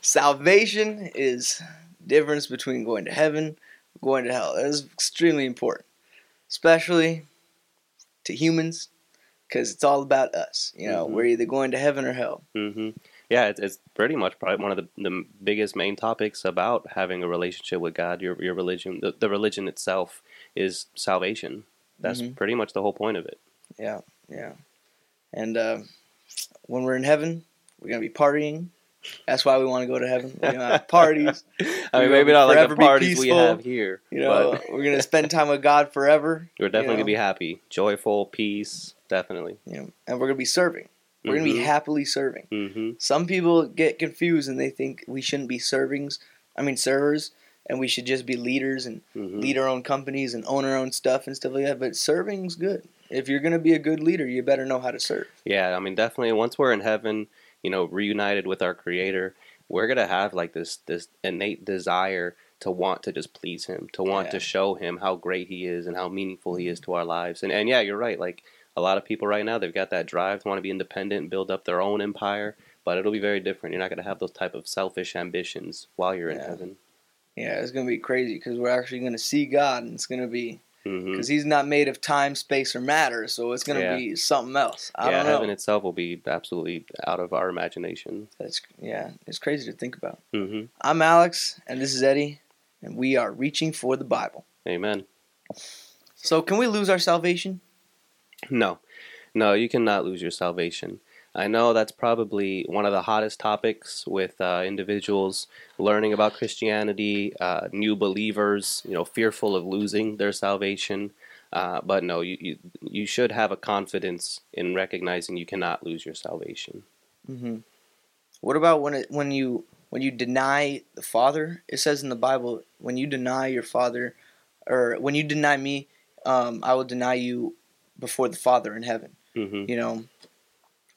Salvation is difference between going to heaven, going to hell. That is extremely important, especially to humans, because it's all about us. You know, Mhm. we're either going to heaven or hell. Mm-hmm. Yeah, it's, it's pretty much probably one of the, the biggest main topics about having a relationship with God. Your your religion, the, the religion itself, is salvation. That's Mhm. pretty much the whole point of it. Yeah, yeah. And uh, when we're in heaven, we're gonna be partying. That's why we want to go to heaven. We're gonna have parties. I mean, maybe not like the parties we have here. You know, but we're gonna spend time with God forever. we're definitely know. gonna be happy, joyful, peace. Definitely. You know, and we're gonna be serving. We're gonna be Mhm. happily serving. hmm Some people get confused and they think we shouldn't be servings. I mean servers, and we should just be leaders and hmm lead our own companies and own our own stuff and stuff like that. But serving's good. If you're gonna be a good leader, you better know how to serve. Yeah, I mean, definitely. Once we're in heaven, you know, reunited with our Creator, we're gonna have like this this innate desire to want to just please Him, to want Yeah. to show Him how great He is and how meaningful He is mm-hmm. to our lives. And and yeah, you're right. Like a lot of people right now, they've got that drive to want to be independent and build up their own empire. But it'll be very different. You're not gonna have those type of selfish ambitions while you're in heaven. Yeah, it's gonna be crazy because we're actually gonna see God, and it's gonna be hmm because He's not made of time, space, or matter. So it's gonna Yeah. be something else. I Yeah, don't know. heaven itself will be absolutely out of our imagination. That's yeah, it's crazy to think about. hmm I'm Alex, and this is Eddy, and we are reaching for the Bible. Amen. So can we lose our salvation? No, no, you cannot lose your salvation. I know that's probably one of the hottest topics with uh, individuals learning about Christianity, uh, new believers, you know, fearful of losing their salvation. Uh, but no, you, you you should have a confidence in recognizing you cannot lose your salvation. Mm-hmm. What about when it when you when you deny the Father? It says in the Bible, when you deny your Father, or when you deny me, um, I will deny you before the Father in heaven. hmm You know,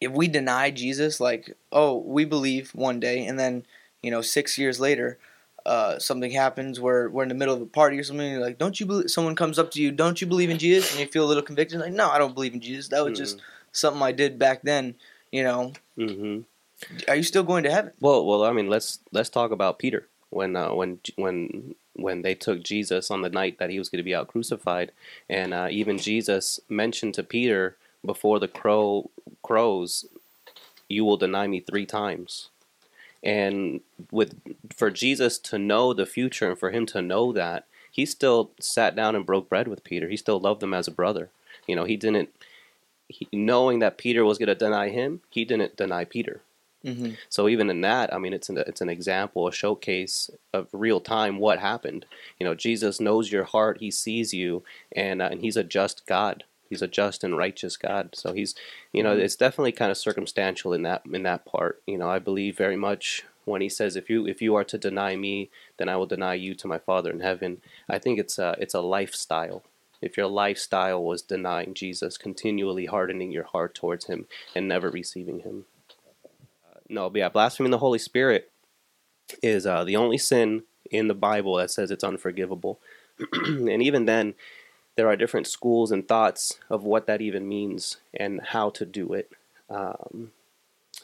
if we deny Jesus, like oh, we believe one day, and then you know six years later. Uh, something happens where we're in the middle of a party or something. And you're like, "Don't you believe?" Someone comes up to you, "Don't you believe in Jesus?" And you feel a little convicted, like, "No, I don't believe in Jesus. That was just something I did back then." You know, hmm are you still going to heaven? Well, well, I mean, let's let's talk about Peter when uh, when when when they took Jesus on the night that he was going to be out crucified, and uh, even Jesus mentioned to Peter before the crow crows, "You will deny me three times." And with for Jesus to know the future and for him to know that, he still sat down and broke bread with Peter. He still loved him as a brother. You know, he didn't. He, knowing that Peter was going to deny him, he didn't deny Peter. Mm-hmm. So even in that, I mean, it's an it's an example, a showcase of real time what happened. You know, Jesus knows your heart; He sees you, and uh, and He's a just God. He's a just and righteous God. So He's, you know, Mhm. it's definitely kind of circumstantial in that in that part. You know, I believe very much when He says, "If you if you are to deny Me, then I will deny you to My Father in heaven." I think it's a it's a lifestyle. If your lifestyle was denying Jesus, continually hardening your heart towards Him, and never receiving Him no, but yeah, blaspheming the Holy Spirit is uh, the only sin in the Bible that says it's unforgivable. and even then, there are different schools and thoughts of what that even means and how to do it. Um,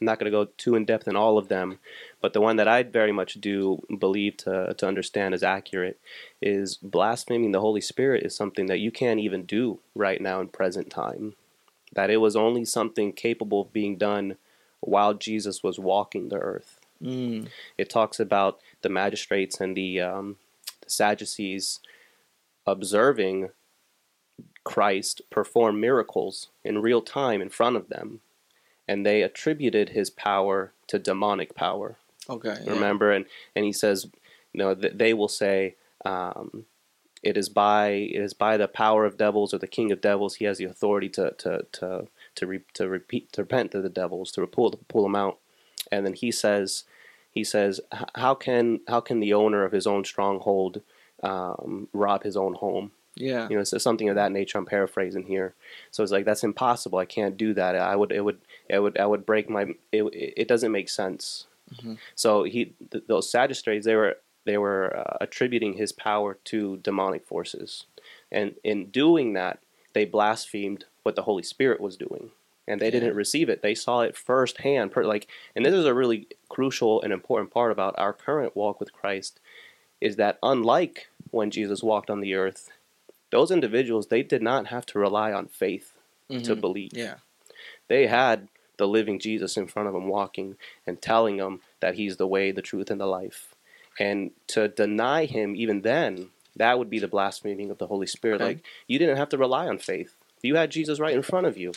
I'm not going to go too in depth in all of them, but the one that I very much do believe to, to understand is accurate is blaspheming the Holy Spirit is something that you can't even do right now in present time. That it was only something capable of being done while Jesus was walking the earth. Mm. It talks about the magistrates and the, um, the Sadducees observing Christ perform miracles in real time in front of them, and they attributed his power to demonic power. Okay. yeah. Remember, and and he says, you know, th- they will say. Um, it is by it is by the power of devils or the king of devils. He has the authority to to to to, re, to repeat to repent to the devils to pull pull them out. And then he says he says how can how can the owner of his own stronghold um, rob his own home? Yeah. You know, it's something of that nature. I'm paraphrasing here. So it's like that's impossible. I can't do that. I would it would it would I would break my it. It doesn't make sense. Mhm. So he th- those Sadducees they were they were uh, attributing his power to demonic forces, and in doing that they blasphemed what the Holy Spirit was doing. and they Yeah. didn't receive it. They saw it firsthand. Per, like, and this is a really crucial and important part about our current walk with Christ, is that unlike when Jesus walked on the earth, those individuals they did not have to rely on faith to Mhm. believe. Yeah. They had the living Jesus in front of them walking and telling them that he's the way, the truth, and the life. And to deny him even then, that would be the blaspheming of the Holy Spirit. Okay. Like you didn't have to rely on faith. You had Jesus right in front of you.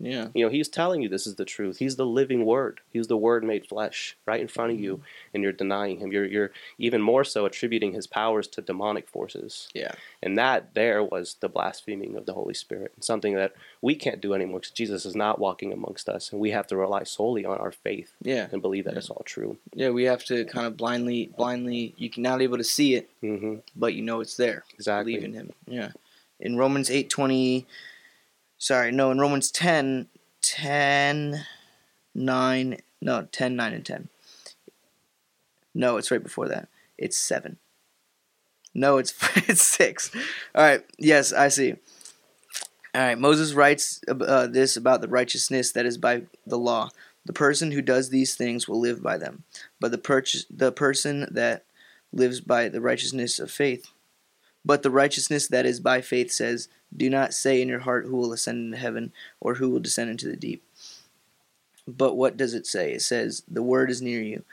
Yeah. You know, he's telling you this is the truth. He's the living word. He's the word made flesh right in front of you and you're denying him. You're you're even more so attributing his powers to demonic forces. Yeah. And that there was the blaspheming of the Holy Spirit. Something that we can't do anymore because Jesus is not walking amongst us and we have to rely solely on our faith Yeah. and believe that it's all true. Yeah. We have to kind of blindly, blindly. You can not able to see it, hmm but you know it's there. Exactly. Believe in Him. Yeah. In Romans eight twenty, sorry, no, in Romans 10, 10, 9, no, 10, 9, and ten. No, it's right before that. It's seven. No, it's it's six. All right. Yes, I see. All right. Moses writes uh, this about the righteousness that is by the law. The person who does these things will live by them, but the purchase, the person that lives by the righteousness of faith. But the righteousness that is by faith says, "Do not say in your heart who will ascend into heaven or who will descend into the deep." But what does it say? It says, "The word is near you."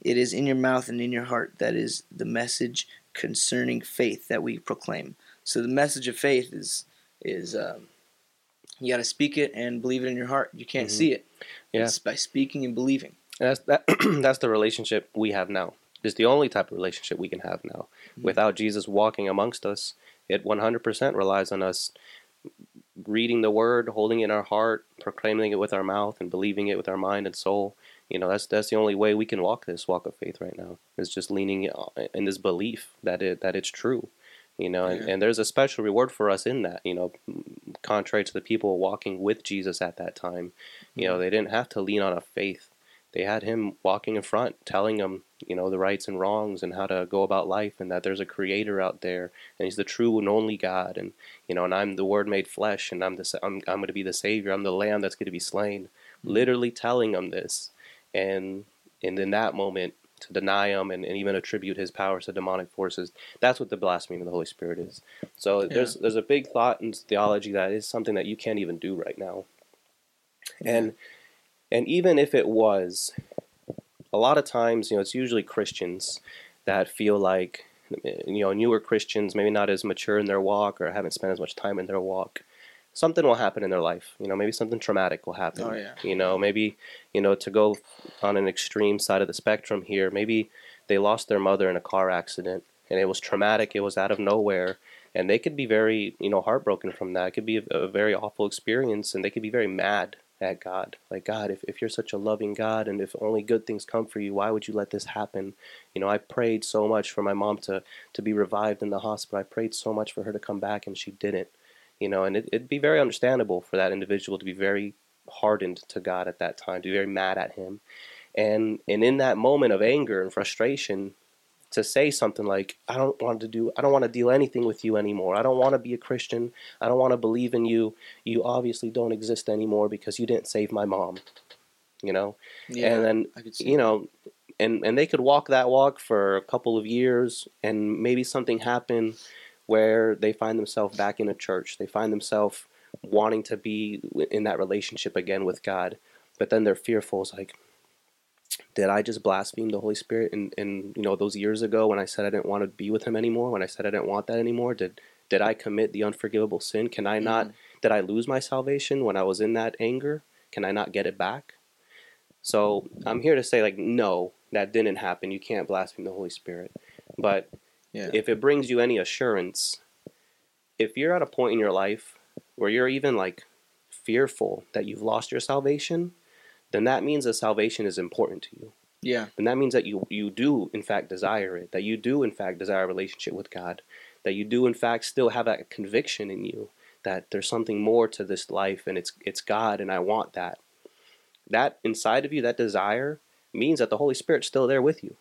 It is in your mouth and in your heart. That is the message concerning faith that we proclaim. So the message of faith is is um, you got to speak it and believe it in your heart. You can't Mhm. see it. Yeah. It's by speaking and believing. And that's that that's the relationship we have now. It's the only type of relationship we can have now. Mhm. Without Jesus walking amongst us, it 100% relies on us reading the word, holding it in our heart, proclaiming it with our mouth and believing it with our mind and soul. You know, that's that's the only way we can walk this walk of faith right now. Is just leaning in this belief that it that it's true. You know, and, Yeah. and there's a special reward for us in that. You know, contrary to the people walking with Jesus at that time, you know, they didn't have to lean on a faith. They had him walking in front, telling them, you know, the rights and wrongs and how to go about life, and that there's a creator out there, and he's the true and only God, and you know, and I'm the Word made flesh, and I'm the I'm I'm going to be the Savior. I'm the Lamb that's going to be slain. Mm-hmm. Literally telling them this, and and in that moment to deny him and, and even attribute his powers to demonic forces. That's what the blasphemy of the Holy Spirit is. So there's there's a big thought in theology that is something that you can't even do right now. And and even if it was, a lot of times, you know, it's usually Christians that feel like you know, newer Christians, maybe not as mature in their walk or haven't spent as much time in their walk. Something will happen in their life. You know, maybe something traumatic will happen. Oh, yeah. You know, maybe, you know, to go on an extreme side of the spectrum here, maybe they lost their mother in a car accident and it was traumatic, it was out of nowhere, and they could be very, you know, heartbroken from that. It could be a, a very awful experience and they could be very mad at God. Like, God, if, if you're such a loving God and if only good things come for you, why would you let this happen? You know, I prayed so much for my mom to, to be revived in the hospital. I prayed so much for her to come back and she didn't. You know, and it, it'd be very understandable for that individual to be very hardened to God at that time, to be very mad at him. And and in that moment of anger and frustration, to say something like, I don't want to do I don't want to deal anything with you anymore. I don't want to be a Christian. I don't want to believe in you. You obviously don't exist anymore because you didn't save my mom. You know? Yeah. and then I could see you know and and they could walk that walk for a couple of years and maybe something happened where they find themselves back in a church they find themselves wanting to be in that relationship again with god but then they're fearful it's like did i just blaspheme the holy spirit and and you know those years ago when i said i didn't want to be with him anymore when i said i didn't want that anymore did did i commit the unforgivable sin can i not mm-hmm. did i lose my salvation when i was in that anger can i not get it back so I'm here to say, like, no, that didn't happen. You can't blaspheme the Holy Spirit. But Yeah. if it brings you any assurance, if you're at a point in your life where you're even like fearful that you've lost your salvation, then that means that salvation is important to you. yeah. And that means that you, you do, in fact, desire it, that you do, in fact, desire a relationship with God, that you do, in fact, still have that conviction in you that there's something more to this life and it's, it's God and I want that. That inside of you, that desire, means that the Holy Spirit's still there with you.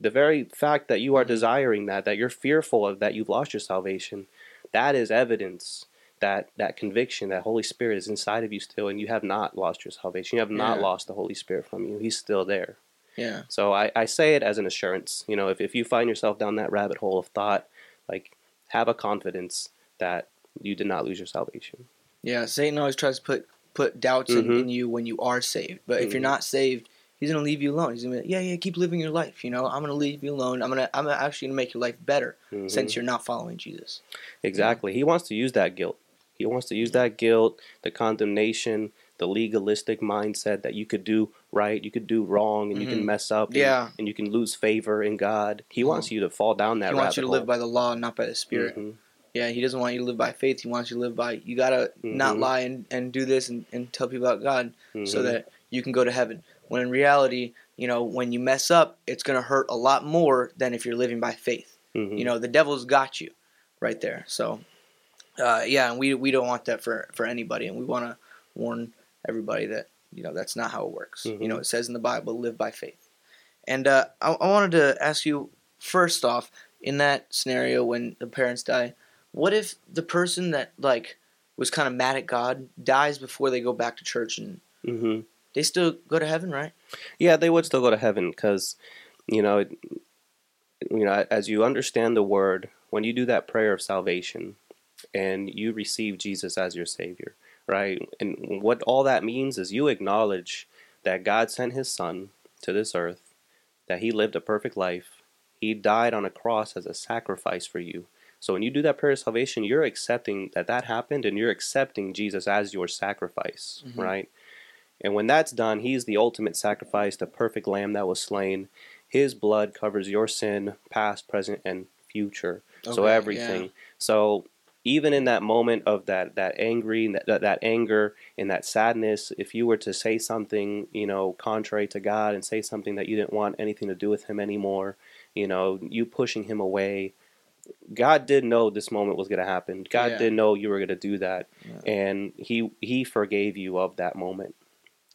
The very fact that you are mm-hmm. desiring that, that you're fearful of that you've lost your salvation, that is evidence that that conviction, that Holy Spirit is inside of you still, and you have not lost your salvation. You have not Yeah. lost the Holy Spirit from you. He's still there. Yeah. So I, I say it as an assurance. You know, if, if you find yourself down that rabbit hole of thought, like have a confidence that you did not lose your salvation. Yeah. Satan always tries to put put doubts in, Mhm. in you when you are saved. But if you're Mhm. not saved, he's gonna leave you alone. He's gonna be like, yeah, yeah, keep living your life. You know, I'm gonna leave you alone. I'm gonna I'm actually gonna make your life better Mhm. since you're not following Jesus. Exactly. He wants to use that guilt. He wants to use that guilt, the condemnation, the legalistic mindset that you could do right, you could do wrong, and you can Mhm. mess up, and, Yeah. and you can lose favor in God. He wants you to fall down that he wants you to hole. live by the law, not by the Spirit. Mhm. Yeah, he doesn't want you to live by faith. He wants you to live by you gotta not Mhm. lie and, and do this and, and tell people about God so that you can go to heaven. When in reality, you know, when you mess up, it's gonna hurt a lot more than if you're living by faith. You know, the devil's got you right there. So uh, yeah, and we we don't want that for for anybody, and we want to warn everybody that you know that's not how it works. You know, Mhm. it says in the Bible, live by faith. And uh, I, I wanted to ask you first off, in that scenario when the parents die, what if the person that like was kind of mad at God dies before they go back to church and Mhm. they still go to heaven, right? Yeah, they would still go to heaven because, you know, it, you know, as you understand the word, when you do that prayer of salvation, and you receive Jesus as your Savior, right? And what all that means is you acknowledge that God sent His Son to this earth, that He lived a perfect life, He died on a cross as a sacrifice for you. So when you do that prayer of salvation, you're accepting that that happened, and you're accepting Jesus as your sacrifice, Mhm. right? And when that's done, He's the ultimate sacrifice, the perfect Lamb that was slain. His blood covers your sin, past, present, and future. so everything. yeah. So even in that moment of that that angry that, that anger and that sadness, if you were to say something, you know, contrary to God and say something that you didn't want anything to do with Him anymore, you know, you pushing Him away. God did know this moment was going to happen. God Yeah. did know you were going to do that, Yeah. and He He forgave you of that moment.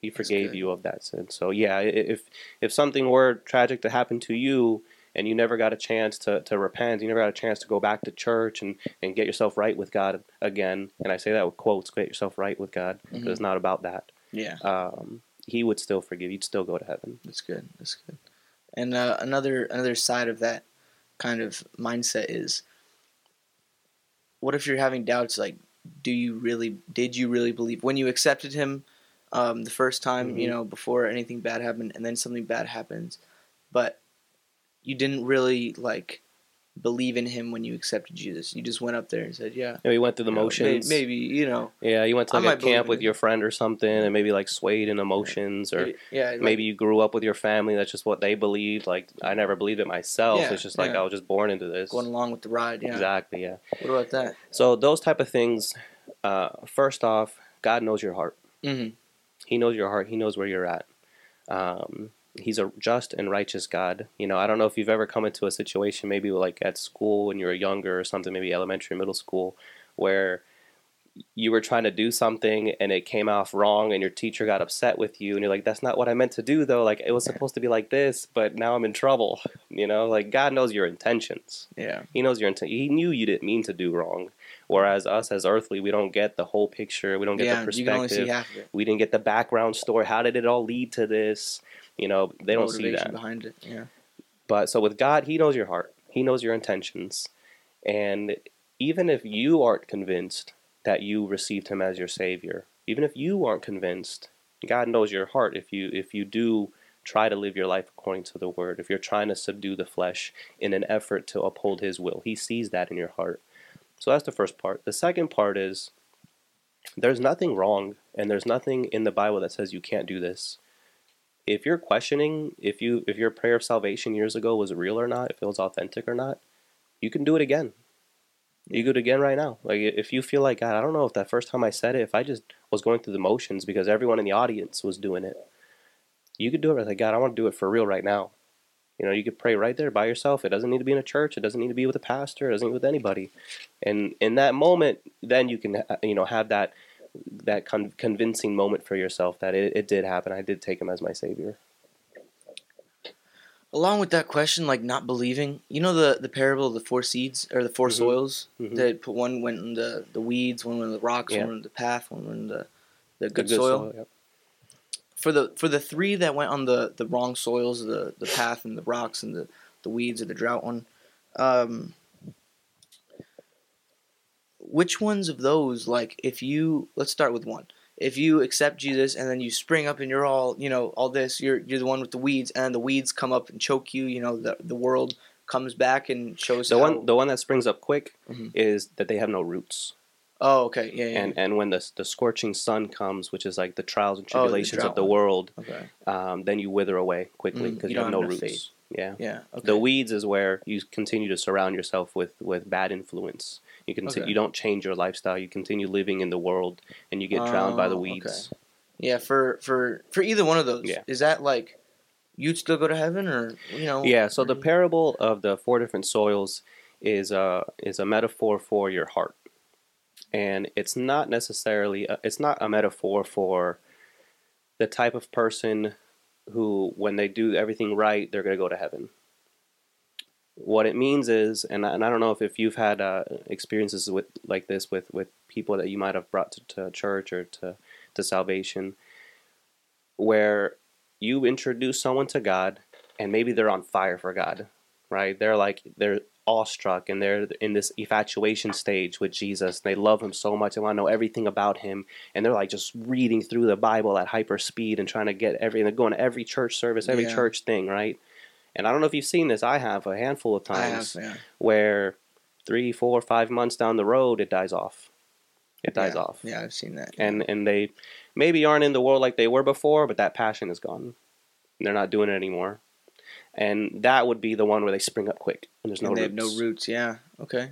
He forgave you of that sin. So yeah, if if something were tragic to happen to you, and you never got a chance to, to repent, you never got a chance to go back to church and, and get yourself right with God again. And I say that with quotes, get yourself right with God, because Mhm. it's not about that. Yeah. Um, he would still forgive. You'd still go to heaven. That's good. That's good. And uh, another another side of that kind of mindset is, what if you're having doubts? Like, do you really? Did you really believe when you accepted him um, the first time? You Mhm. know, before anything bad happened, and then something bad happens, but you didn't really like believe in him when you accepted Jesus. You just went up there and said, "Yeah." Know, you went through the you know, may- motions. maybe you know. Yeah, you went to like a camp with your friend or something, and maybe like swayed in emotions, or maybe- yeah. like- maybe you grew up with your family. That's just what they believed. Like I never believed it myself. Yeah, it's just like yeah. I was just born into this. going along with the ride. Yeah. Exactly. Yeah. What about that? So those type of things. Uh, first off, God knows your heart. hmm He knows your heart. He knows where you're at. Um, he's a just and righteous God. You know, I don't know if you've ever come into a situation, maybe like at school when you were younger or something, maybe elementary, middle school, where you were trying to do something and it came off wrong and your teacher got upset with you and you're like that's not what i meant to do though like it was supposed to be like this but now i'm in trouble you know like god knows your intentions Yeah. he knows your intent he knew you didn't mean to do wrong whereas us as earthly we don't get the whole picture we don't get yeah. the You can only see perspective half of it. we didn't get the background story. How did it all lead to this? You know, they don't see that. behind it. Yeah. But so with God, He knows your heart. He knows your intentions. And even if you aren't convinced that you received Him as your Savior, even if you aren't convinced, God knows your heart. If you if you do try to live your life according to the Word, if you're trying to subdue the flesh in an effort to uphold His will, He sees that in your heart. So that's the first part. The second part is there's nothing wrong and there's nothing in the Bible that says you can't do this. If you're questioning if you if your prayer of salvation years ago was real or not, if it was authentic or not, you can do it again. You do it again right now. Like if you feel like God, I don't know if that first time I said it, if I just was going through the motions because everyone in the audience was doing it, you could do it like God. I want to do it for real right now. You know, you could pray right there by yourself. It doesn't need to be in a church. It doesn't need to be with a pastor. It doesn't need to be with anybody. And in that moment, then you can, you know, have that that con- convincing moment for yourself that it, it did happen. I did take him as my savior. Along with that question, like not believing, you know the the parable of the four seeds or the 4 Mhm. soils Mhm. that put one went in the the weeds, one went in the rocks, Yeah. one went in the path, one went in the the The good, soil. yep. For the for the three that went on the the wrong soils, the the path and the rocks and the the weeds or the drought one, um, which ones of those like if you let's start with one. If you accept jesus and then you spring up and you're all you know all this you're you're the one with the weeds and the weeds come up and choke you you know the the world comes back and shows The how, one, the one that springs up quick Mhm. is that they have no roots, oh okay. Yeah yeah and and when the the scorching sun comes, which is like the trials and Oh, the tribulations of the world, okay. um, then you wither away quickly Mm, because you you, have no roots. Yeah. yeah okay The weeds is where you continue to surround yourself with, with bad influence. You can Okay. you don't change your lifestyle. You continue living in the world, and you get drowned by the Oh, weeds. yeah for for for either one of those Yeah. is that like you'd still go to heaven or you know Yeah. So the parable of the four different soils is a is a metaphor for your heart, and it's not necessarily a, it's not a metaphor for the type of person who, when they do everything right, they're going to go to heaven. What it means is, and I, and I don't know if, if you've had uh, experiences with like this with, with people that you might have brought to, to church or to, to salvation, where you introduce someone to God and maybe they're on fire for God, right? They're like they're awestruck and they're in this infatuation stage with Jesus. They love him so much. They want to know everything about him, and they're like just reading through the Bible at hyper speed and trying to get every. They're going to every church service, every Yeah. church thing, right? And I don't know if you've seen this. I have a handful of I have, times yeah. where three, four, five months down the road, it dies off. It dies yeah. off Yeah, I've seen that. and and they maybe aren't in the world like they were before, but that passion is gone. They're not doing it anymore, and that would be the one where they spring up quick and there's no and they roots. have no roots. Yeah. Okay.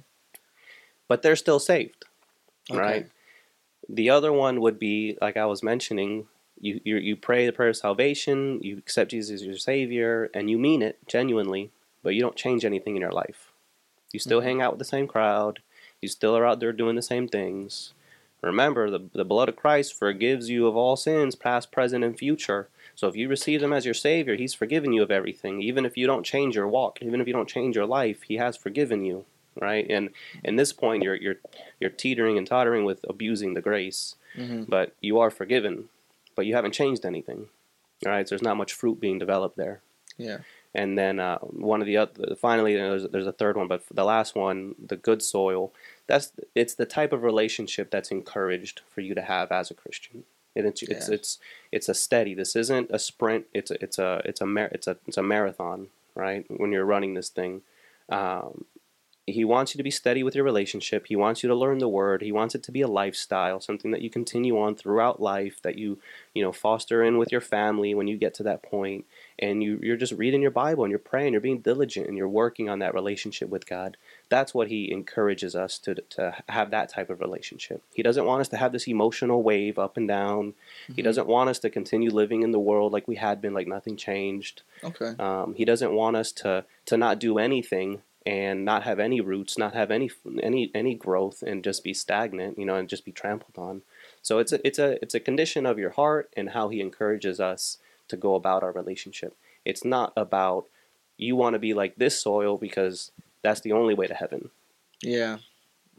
but they're still saved, Okay. right? The other one would be like I was mentioning. You, you you pray the prayer of salvation, you accept Jesus as your savior, and you mean it genuinely, but you don't change anything in your life. You still Mhm. hang out with the same crowd. You still are out there doing the same things. Remember, the, the blood of Christ forgives you of all sins, past, present, and future. So if you receive Him as your Savior, He's forgiven you of everything. Even if you don't change your walk, even if you don't change your life, He has forgiven you, right? And in this point, you're you're you're teetering and tottering with abusing the grace, hmm but you are forgiven, but you haven't changed anything, right? So there's not much fruit being developed there. Yeah. And then uh, one of the other, finally, there's, there's a third one, but the last one, the good soil, that's it's the type of relationship that's encouraged for you to have as a Christian. And it's it's Yeah. it's it's a steady. This isn't a sprint. It's a, it's a it's a mar- it's a it's a marathon, right? When you're running this thing, um, he wants you to be steady with your relationship. He wants you to learn the word. He wants it to be a lifestyle, something that you continue on throughout life, that you you know foster in with your family when you get to that point and you, you're just reading your Bible and you're praying, you're being diligent and you're working on that relationship with God. That's what He encourages us to, to have that type of relationship. He doesn't want us to have this emotional wave up and down. He Mhm. doesn't want us to continue living in the world like we had been, like nothing changed. Okay. Um, he doesn't want us to, to not do anything and not have any roots, not have any any any growth, and just be stagnant, you know, and just be trampled on. So it's a it's a it's a condition of your heart and how He encourages us to go about our relationship. It's not about you want to be like this soil because that's the only way to heaven, Yeah.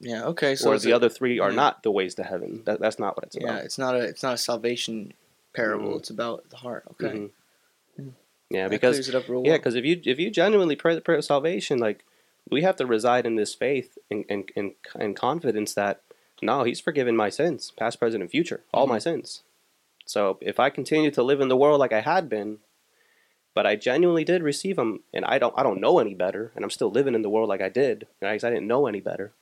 Yeah. Okay. So or the other three are yeah. not the ways to heaven. That, that's not what it's Yeah. about. Yeah. It's not a. It's not a salvation parable. Mhm. It's about the heart. Okay. Mhm. Mm. Yeah, That because clears it up real well. Yeah, because if you if you genuinely pray the prayer of salvation, like we have to reside in this faith and and, and, and confidence that no, He's forgiven my sins, past, present, and future, all my sins. So if I continue to live in the world like I had been, but I genuinely did receive them, and I don't I don't know any better, and I'm still living in the world like I did, right? 'cause I didn't know any better.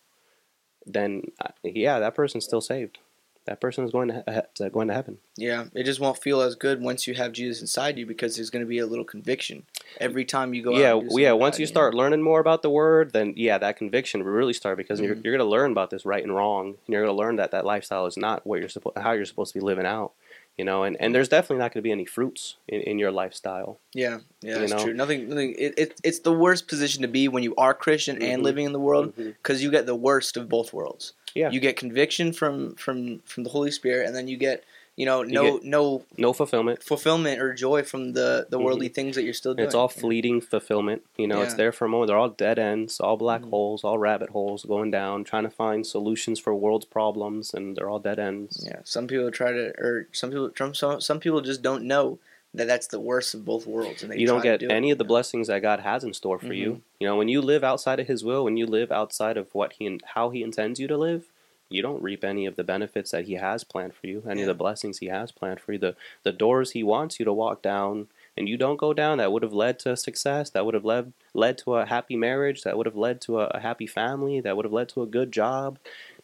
Then uh, yeah, that person's still saved. That person is going to he- to going to heaven. Yeah, it just won't feel as good once you have Jesus inside you because there's going to be a little conviction every time you go. yeah, out and do yeah. Once you start learning more about the word, then yeah, that conviction will really start because you're, Mhm. you're going to learn about this right and wrong, and you're going to learn that that lifestyle is not what you're supposed, how you're supposed to be living out, you know. And, and there's definitely not going to be any fruits in, in your lifestyle. Yeah, yeah, that's know? true. Nothing, nothing. It, it, it's the worst position to be when you are Christian and Mhm. living in the world because you get the worst of both worlds. Yeah. you get conviction from from from the Holy Spirit, and then you get you know, You no no No fulfillment. fulfillment or joy from the the worldly things that you're still doing. Mm-hmm. It's all fleeting fulfillment. You know, it's there for a moment. They're all dead ends, all black Mhm. holes, all rabbit holes going down, trying to find solutions for world's problems, and they're all dead ends. Yeah, some people try to, or some people, some some people just don't know that that's the worst of both worlds, and they you don't get do any it, of the know? blessings that God has in store for Mhm. you. You know, when you live outside of His will, when you live outside of what He and how He intends you to live, you don't reap any of the benefits that He has planned for you, any of the blessings He has planned for you, the the doors He wants you to walk down, and you don't go down. That would have led to success. That would have led led to a happy marriage. That would have led to a, a happy family. That would have led to a good job.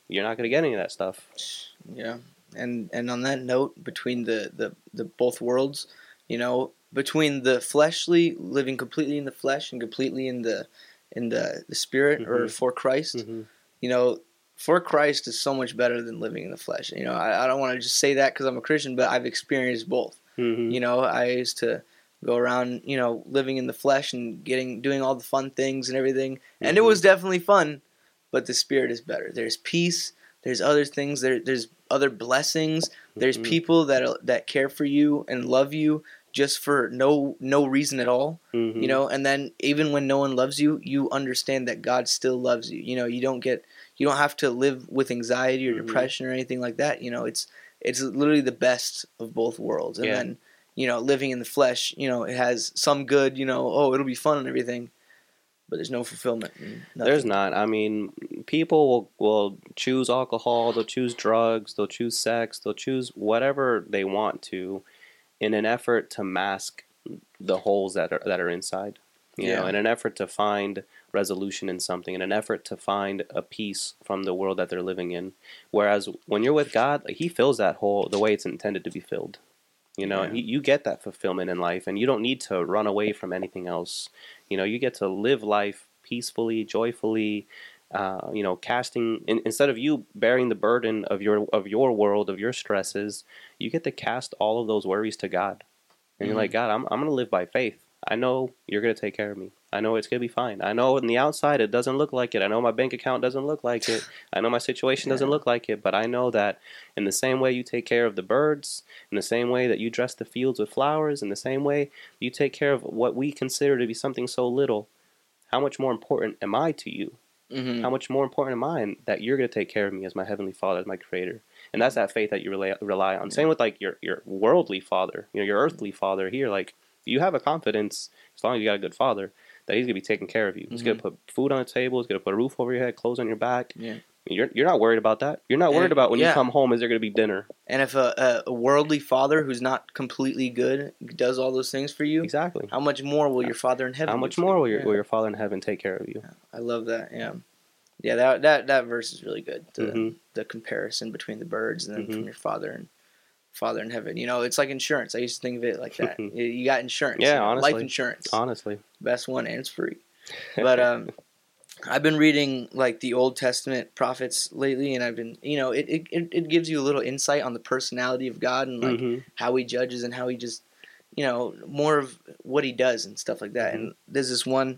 You're not going to get any of that stuff. Yeah, and and on that note, between the the the both worlds, you know, between the fleshly living completely in the flesh and completely in the in the the spirit or Mhm. for Christ, hmm you know, for Christ is so much better than living in the flesh. You know, I, I don't want to just say that because I'm a Christian, but I've experienced both. hmm You know, I used to go around, you know, living in the flesh and getting doing all the fun things and everything, and it Mhm. was definitely fun. But the spirit is better. There's peace. There's other things. There, there's other blessings. There's Mhm. people that that care for you and love you just for no no reason at all. hmm You know, and then even when no one loves you, you understand that God still loves you. You know, you don't get you don't have to live with anxiety or Mhm. depression or anything like that. You know, it's it's literally the best of both worlds. And Yeah. then, you know, living in the flesh, you know, it has some good, you know, oh, it'll be fun and everything, but there's no fulfillment. There's not. I mean, people will, will choose alcohol, they'll choose drugs, they'll choose sex, they'll choose whatever they want to in an effort to mask the holes that are that are inside. You know, in an effort to find resolution in something, in an effort to find a peace from the world that they're living in. Whereas when you're with God, He fills that hole the way it's intended to be filled. You know, Yeah. you, you get that fulfillment in life, and you don't need to run away from anything else. You know, you get to live life peacefully, joyfully. Uh, you know, casting in, instead of you bearing the burden of your of your world of your stresses, you get to cast all of those worries to God, and you're Mhm. like, God, I'm I'm gonna live by faith. I know you're gonna take care of me. I know it's gonna be fine. I know on the outside it doesn't look like it. I know my bank account doesn't look like it. I know my situation doesn't Yeah. look like it. But I know that in the same way you take care of the birds, in the same way that you dress the fields with flowers, in the same way you take care of what we consider to be something so little, how much more important am I to you? Mhm. How much more important am I that you're going to take care of me as my heavenly Father, as my Creator? And that's that faith that you rely, rely on. Same with like your your worldly father, you know, your earthly father here. Like you have a confidence as long as you got a good father that he's gonna be taking care of you. He's gonna put food on the table. He's gonna put a roof over your head, clothes on your back. Yeah. You're you're not worried about that. You're not worried And- about when yeah. you come home. Is there gonna be dinner? And if a, a, worldly father who's not completely good does all those things for you, Exactly. how much more will your father in heaven? How much more will your Yeah. will your Father in heaven take care of you? I love that. Yeah, yeah. That that that verse is really good. The Mhm. the comparison between the birds and then Mhm. from your father and father in heaven. You know, it's like insurance. I used to think of it like that. You- got insurance. Yeah, you know, honestly. life insurance. Honestly. Best one and it's free. But um, I've been reading like the Old Testament prophets lately, and I've been, you know, it, it, it gives you a little insight on the personality of God and like Mhm. how he judges and how he just you know more of what he does and stuff like that and there's this one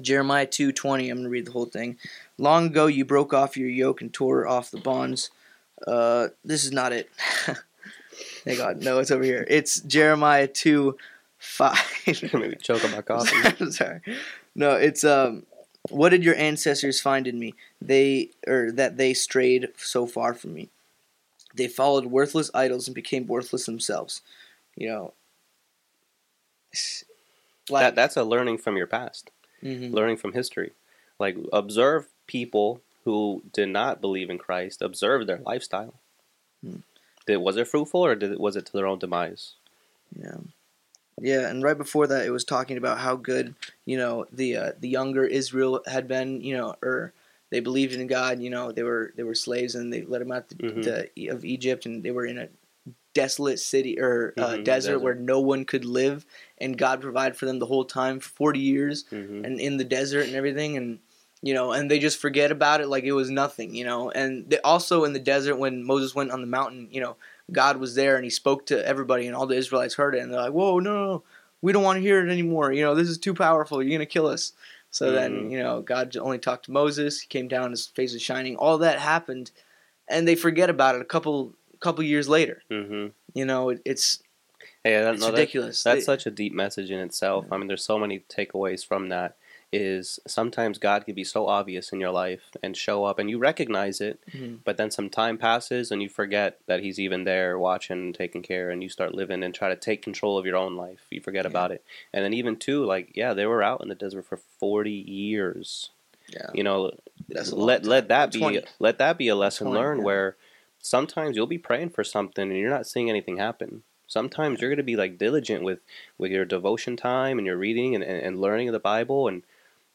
jeremiah 2.20 i'm going to read the whole thing long ago you broke off your yoke and tore off the bonds uh, this is not it thank god no it's over here it's jeremiah 2 5 Maybe choke on my coffee. I'm sorry. No, it's um what did your ancestors find in me? They or that they strayed so far from me. They followed worthless idols and became worthless themselves. You know. Like that that's a learning from your past. mhm. learning from history. Like observe people who did not believe in Christ. Observe their lifestyle. Hmm. Did was it fruitful or did it, was it to their own demise? Yeah. Yeah, and right before that, it was talking about how good you know the uh, the younger Israel had been. You know, or they believed in God. You know, they were they were slaves and they let them out the, Mhm. the, of Egypt, and they were in a desolate city or uh, Mhm, desert, desert. where no one could live, and God provided for them the whole time forty years, hmm and in the desert and everything, and you know, and they just forget about it like it was nothing. You know, and they, also in the desert when Moses went on the mountain, you know, God was there and he spoke to everybody, and all the Israelites heard it, and they're like, "Whoa, no, no, we don't want to hear it anymore. You know, this is too powerful. You're gonna kill us." So then, Mhm. you know, God only talked to Moses. He came down, his face was shining. All that happened, and they forget about it. A couple couple years later. Mm-hmm. You know, it, it's Yeah, that, it's no, that- ridiculous. that's They- such a deep message in itself. I mean, there's so many takeaways from that. Is sometimes God can be so obvious in your life and show up, and you recognize it, Mhm. but then some time passes and you forget that He's even there, watching, and taking care, and you start living and try to take control of your own life. You forget Yeah. about it, and then even too, like yeah, they were out in the desert for 40 years. yeah. You know, let let that be let that be a lesson 20, learned yeah. where sometimes you'll be praying for something and you're not seeing anything happen sometimes you're going to be like diligent with with your devotion time and your reading and, and, and learning of the bible and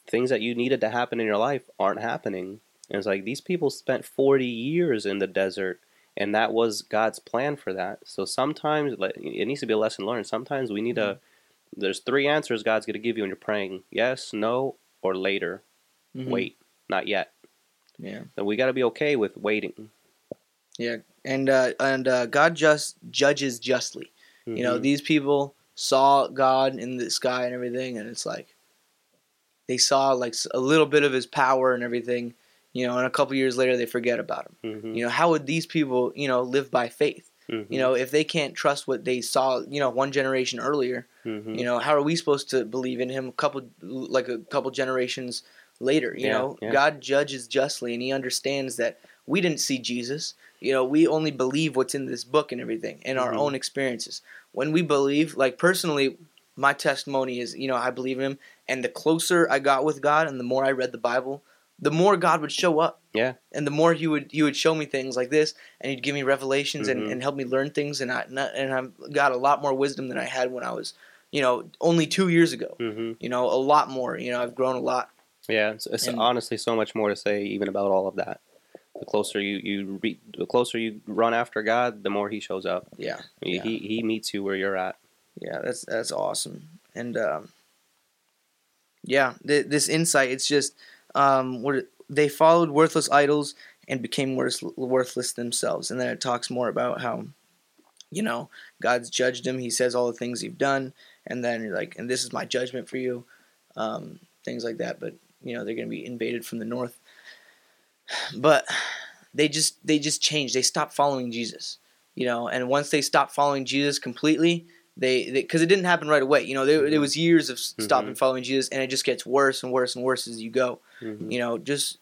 things that you needed to happen in your life aren't happening and it's like these people spent 40 years in the desert and that was god's plan for that so sometimes it needs to be a lesson learned sometimes we need to there's three answers god's going to give you when you're praying yes no or later Mhm. wait not yet Yeah. then we got to be okay with waiting. Yeah. And uh, and uh, God just judges justly. You know, Mhm. these people saw God in the sky and everything, and it's like they saw like a little bit of His power and everything. You know, and a couple years later they forget about Him. Mhm. You know, how would these people, you know, live by faith? Mhm. You know, if they can't trust what they saw, you know, one generation earlier, Mhm. you know, how are we supposed to believe in Him? A couple, like a couple generations later, you Yeah, know, yeah. God judges justly, and He understands that we didn't see Jesus. You know, we only believe what's in this book and everything, and our Mhm. own experiences. When we believe, like personally, my testimony is, you know, I believe in Him, and the closer I got with God, and the more I read the Bible, the more God would show up. Yeah. And the more He would He would show me things like this, and He'd give me revelations and, Mhm. and help me learn things, and I and I've got a lot more wisdom than I had when I was, you know, only two years ago. Mhm. You know, a lot more. You know, I've grown a lot. Yeah, it's, it's And- honestly so much more to say even about all of that. The closer you you re, the closer you run after God, the more He shows up. Yeah. He Yeah. he, he meets you where you're at. Yeah, that's that's awesome. And um, yeah, th- this insight it's just um, what they followed worthless idols and became worth, worthless themselves. And then it talks more about how you know God's judged him. He says all the things he've done, and then you're like, and this is my judgment for you, um, things like that. But you know they're going to be invaded from the north. But they just they just changed. They stopped following Jesus. You know, and once they stopped following Jesus completely, they because it didn't happen right away. You know, there, there was years of s stopping following Jesus, and it just gets worse and worse and worse as you go. Mhm. You know, just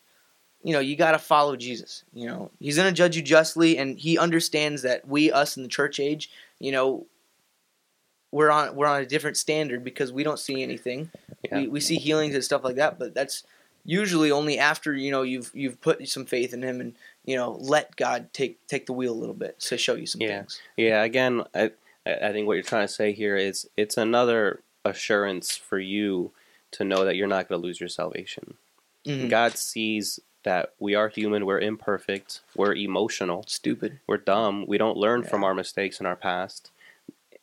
you know, you got to follow Jesus. You know, He's going to judge you justly, and He understands that we, us in the church age, you know, we're on we're on a different standard because we don't see anything. Yeah. We we see healings and stuff like that, but that's usually only after you know you've you've put some faith in Him and you know let God take take the wheel a little bit to show you some Yeah. things. Yeah, again, I I think what you're trying to say here is it's another assurance for you to know that you're not going to lose your salvation. Mhm. God sees that we are human, we're imperfect, we're emotional, Stupid. we're dumb, we don't learn from our mistakes in our past.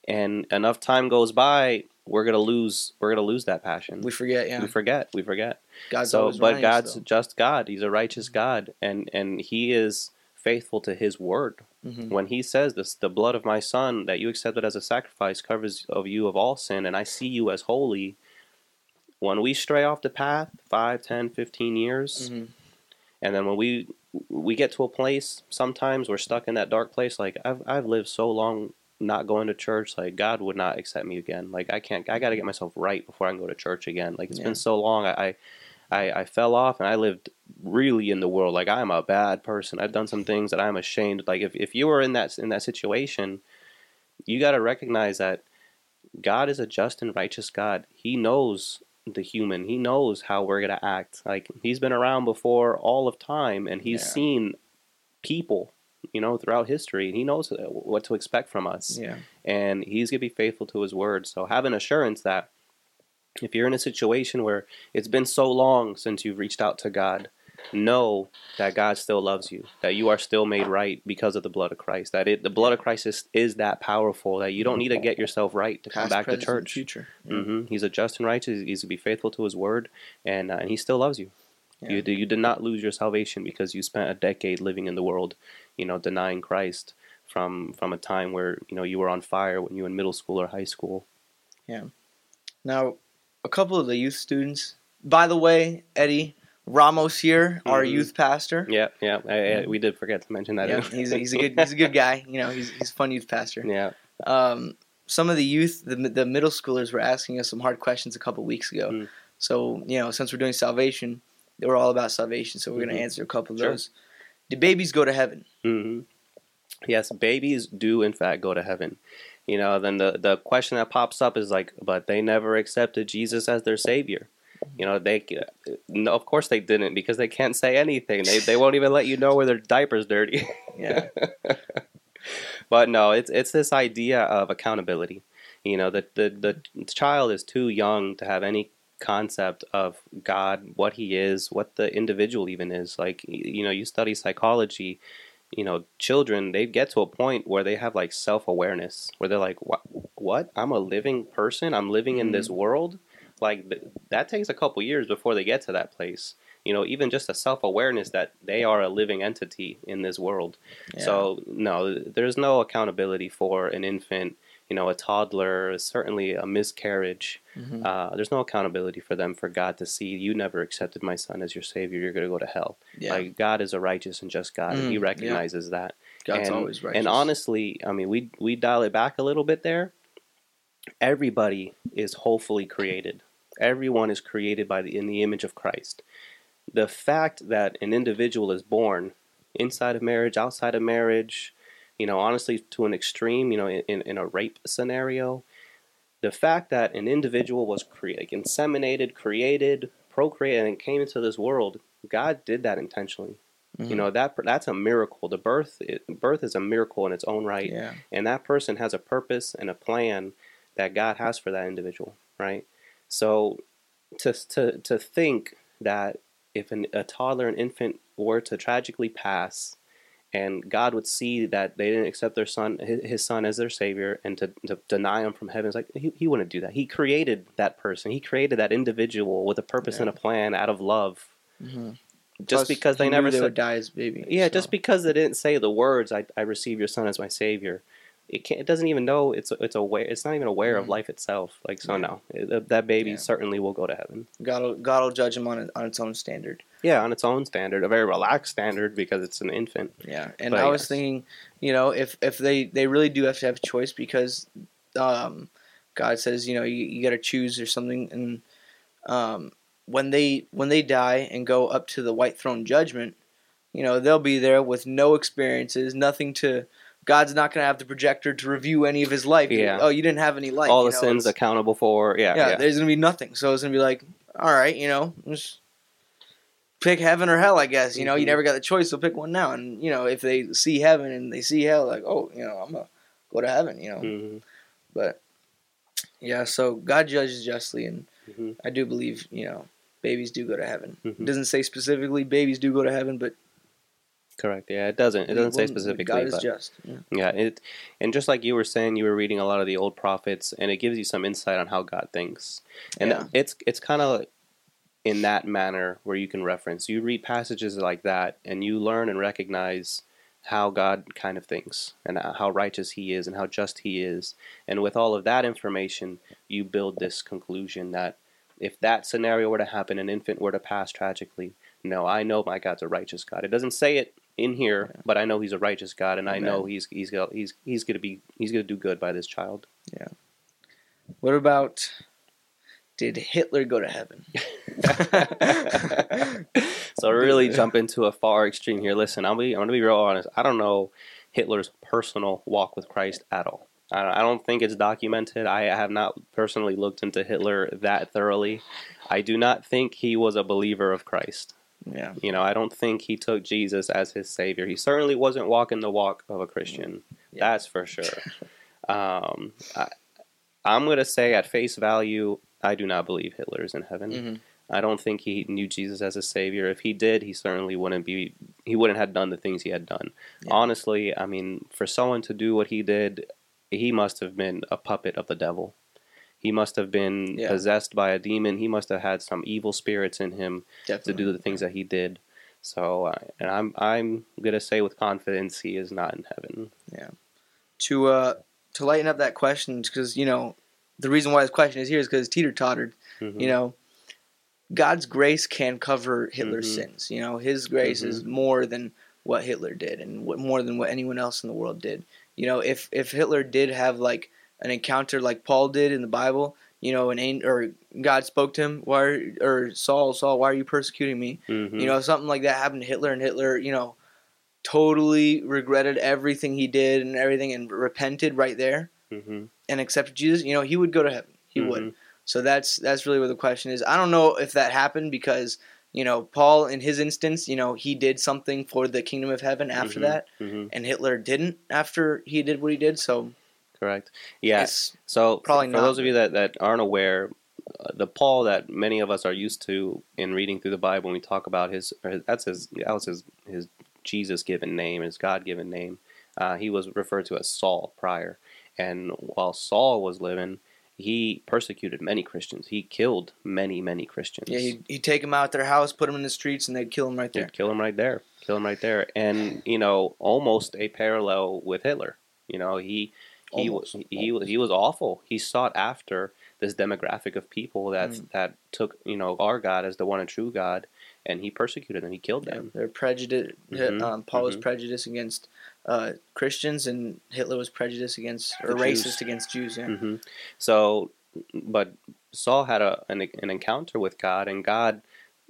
And enough time goes by, we're going to lose we're going to lose that passion. We forget. Yeah. we forget, we forget. God's so but us, God's though. just God. He's a righteous God and and he is faithful to his word. Mhm. When he says this, the blood of my son that you accepted as a sacrifice covers of you of all sin, and I see you as holy. When we stray off the path, 5, 10, 15 years, Mhm. and then when we we get to a place, sometimes we're stuck in that dark place. Like I've I've lived so long not going to church, like God would not accept me again. Like I can't, I got to get myself right before I can go to church again. Like it's Yeah. been so long. I, I I fell off and I lived really in the world. Like I'm a bad person. I've done some things that I'm ashamed. Like if if you were in that in that situation, you got to recognize that God is a just and righteous God. He knows the human. He knows how we're going to act. Like he's been around before all of time and he's Yeah. seen people, you know, throughout history. He knows uh, what to expect from us. Yeah. And he's going to be faithful to his word. So have an assurance that if you're in a situation where it's been so long since you've reached out to God, know that God still loves you, that you are still made right because of the blood of Christ, that it, the blood of Christ is, is that powerful that you don't need to get yourself right to come Past, back to church. future. hmm He's a just and righteous. He's to be faithful to his word, and uh, and he still loves you. Yeah. You you did not lose your salvation because you spent a decade living in the world, you know, denying Christ from from a time where you know you were on fire when you were in middle school or high school. Yeah. Now, a couple of the youth students. By the way, Eddy, Ramos here, our Mhm. youth pastor. Yeah, yeah. I, I, we did forget to mention that. Yeah, he's, he's a good he's a good guy. You know, he's he's a fun youth pastor. yeah. Um, some of the youth, the the middle schoolers, were asking us some hard questions a couple weeks ago. Mm. So you know, since we're doing salvation, they were all about salvation. So we're Mhm. gonna answer a couple of Sure. those. Do babies go to heaven? hmm Yes, babies do in fact go to heaven. You know, then the the question that pops up is like, but they never accepted Jesus as their savior. You know, they uh, no, of course they didn't because they can't say anything. They they won't even let you know where their diaper's dirty. Yeah. but no, it's it's this idea of accountability. You know, the, the the child is too young to have any concept of God, what He is, what the individual even is. Like you know, you study psychology. You know, children they get to a point where they have like self awareness, where they're like, "What? What? I'm a living person. I'm living in this mm-hmm. world." Like th- that takes a couple years before they get to that place. You know, even just a self awareness that they are a living entity in this world. Yeah. So no, there's no accountability for an infant. You know, a toddler, certainly a miscarriage. Mhm. Uh, there's no accountability for them for God to see you never accepted my son as your savior. You're going to go to hell. yeah, Like God is a righteous and just God, and Mm, He yeah. recognizes that. God's and, always right. And honestly, I mean, we we dial it back a little bit there. Everybody is hopefully created. Everyone is created by the in the image of Christ. The fact that an individual is born inside of marriage, outside of marriage, you know, honestly, to an extreme, you know, in, in a rape scenario, the fact that an individual was created, inseminated, created, procreated, and came into this world, God did that intentionally. Mhm. You know that that's a miracle. The birth birth is a miracle in its own right, yeah, and that person has a purpose and a plan that God has for that individual, right? So to to to think that if an, a toddler, an infant, were to tragically pass, and God would see that they didn't accept their son, his, son, as their savior, and to, to deny him from heaven, it's like he, he wouldn't do that. He created that person. He created that individual with a purpose and a plan out of love. Mhm. Just Plus, because they never they said, would die as baby. yeah, so. just because they didn't say the words, "I, I receive your son as my savior," it can't. It doesn't even know it's it's aware. It's not even aware of Mhm. life itself. Like so, Yeah. no, it- that baby Yeah. certainly will go to heaven. God will, God will judge him on on its own standard. Yeah, on its own standard, a very relaxed standard because it's an infant. Yeah, and But I was thinking, you know, if if they they really do have to have a choice because, um, God says, you know, you, you got to choose or something, and um, when they when they die and go up to the white throne judgment, you know, they'll be there with no experiences, nothing to. God's not going to have the projector to review any of his life. Yeah. Oh, you didn't have any life. All the know, sins accountable for. Yeah, yeah, yeah. there's gonna be nothing. So it's gonna be like, all right, you know, just pick heaven or hell. I guess you know you Mhm. never got the choice, so pick one now. And you know, if they see heaven and they see hell, like, oh, you know, I'm gonna go to heaven. You know, Mhm, but yeah, so God judges justly, and mhm, I do believe you know babies do go to heaven. It mhm. doesn't say specifically babies do go to heaven, but Correct. Yeah, it doesn't. It doesn't say specifically. God is but- just. Yeah. Yeah, it and just like you were saying, you were reading a lot of the old prophets, and it gives you some insight on how God thinks, and Yeah. it's it's kind of in that manner where you can reference. You read passages like that, and you learn and recognize how God kind of thinks, and how righteous He is, and how just He is, and with all of that information, you build this conclusion that if that scenario were to happen, an infant were to pass tragically, no, I know my God's a righteous God. It doesn't say it in here, Yeah. but I know He's a righteous God, and I know Amen. He's He's go- He's He's gonna be He's gonna do good by this child. Yeah. What about? Did Hitler go to heaven? so really jump into a far extreme here. Listen, I'll be I'm gonna be real honest. I don't know Hitler's personal walk with Christ at all. I don't think it's documented. I have not personally looked into Hitler that thoroughly. I do not think he was a believer of Christ. Yeah. You know, I don't think he took Jesus as his savior. He certainly wasn't walking the walk of a Christian. Yeah. That's for sure. Um, I, I'm going to say at face value, I do not believe Hitler is in heaven. hmm I don't think he knew Jesus as a savior. If he did, he certainly wouldn't be. He wouldn't have done the things he had done. Yeah. Honestly, I mean, for someone to do what he did, he must have been a puppet of the devil. He must have been Yeah. possessed by a demon. He must have had some evil spirits in him to do the things that he did. So, uh, and I'm I'm gonna say with confidence he is not in heaven. Yeah. To uh to lighten up that question because you know the reason why this question is here is because teeter tottered Mhm. you know God's grace can cover Hitler's Mhm. sins. You know, His grace Mm-hmm. is more than what Hitler did, and what, more than what anyone else in the world did. You know, if if Hitler did have like an encounter like Paul did in the Bible, you know, an or God spoke to him, why are, or Saul, Saul, why are you persecuting me? Mhm. You know, something like that happened to Hitler, and Hitler, you know, totally regretted everything he did and everything, and repented right there Mhm. and accepted Jesus. You know, he would go to heaven. He would. Mhm. So that's that's really where the question is. I don't know if that happened because you know Paul, in his instance, you know he did something for the kingdom of heaven after Mhm. that, Mhm. and Hitler didn't after he did what he did. So Correct. Yeah. So Probably for not, those of you that, that aren't aware, uh, the Paul that many of us are used to in reading through the Bible, when we talk about his, or his that's his that was his his Jesus given name, his God given name. Uh, he was referred to as Saul prior, and while Saul was living, he persecuted many Christians. He killed many many Christians. yeah, he'd, he'd take him out their house, put him in the streets, and they'd kill him right there. They'd kill him right there. Kill him right there. And you know, almost a parallel with Hitler. You know, he he was he was he was awful. He sought after this demographic of people that Mm. that took you know our God as the one and true God, and he persecuted them. He killed Yeah, them. they're prejudiced. Mhm, Um, Paul was mhm. prejudiced against uh, Christians, and Hitler was prejudiced against or The Jews. racist against Jews. Yeah. hmm So, but Saul had a an, an encounter with God, and God,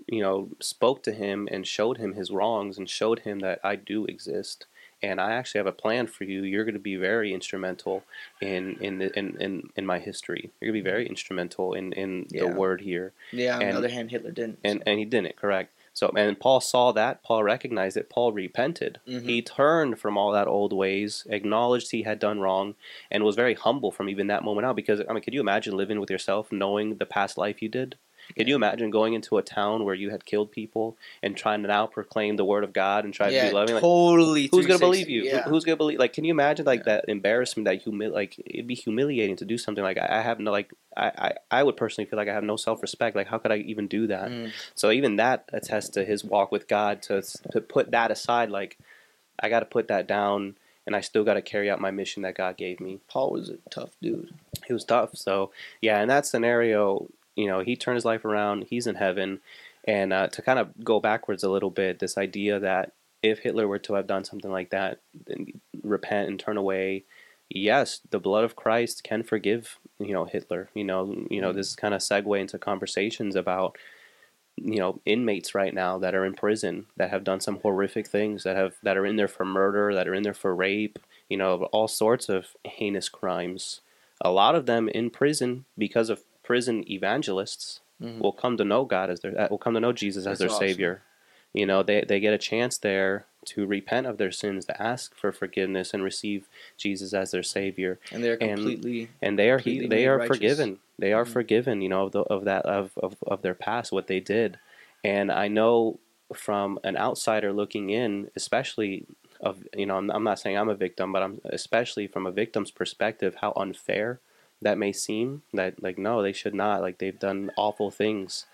you know, spoke to him and showed him his wrongs and showed him that I do exist, and I actually have a plan for you. You're going to be very instrumental in in the, in, in in my history. You're going to be very instrumental in in Yeah. the word here, Yeah. On And- the other hand, Hitler didn't. and so. and he didn't. Correct. So, and Paul saw that. Paul recognized it. Paul repented. Mhm. He turned from all that old ways, acknowledged he had done wrong, and was very humble from even that moment out. Because I mean, could you imagine living with yourself, knowing the past life you did? Could you imagine going into a town where you had killed people and trying to now proclaim the word of God and try yeah, to be loving? Like, totally. who's gonna believe you? Who- Yeah. Who's gonna believe? Like, can you imagine like that embarrassment, that humil? Like, it'd be humiliating to do something like I I have no like. I, I, I would personally feel like I have no self respect. Like, how could I even do that? Mm. So even that attests to his walk with God. To to put that aside, like I got to put that down, and I still got to carry out my mission that God gave me. Paul was a tough dude. He was tough. So yeah, in that scenario, you know, he turned his life around. He's in heaven, and uh, to kind of go backwards a little bit, this idea that if Hitler were to have done something like that, then repent and turn away. Yes, the blood of Christ can forgive, you know, Hitler. You know, you know, this kind of segue into conversations about you know inmates right now that are in prison that have done some horrific things that have that are in there for murder that are in there for rape you know all sorts of heinous crimes a lot of them in prison because of prison evangelists Mhm. will come to know God as their uh, will come to know Jesus as their awesome. savior you know they they get a chance there to repent of their sins to ask for forgiveness and receive Jesus as their savior And they're completely. and they are he, they are righteous. forgiven. They are Mhm. forgiven, you know, of, the, of that of, of of their past, what they did, and I know from an outsider looking in, especially of you know, I'm, I'm not saying I'm a victim, but I'm especially from a victim's perspective, how unfair that may seem. That like no, they should not. Like they've done awful things.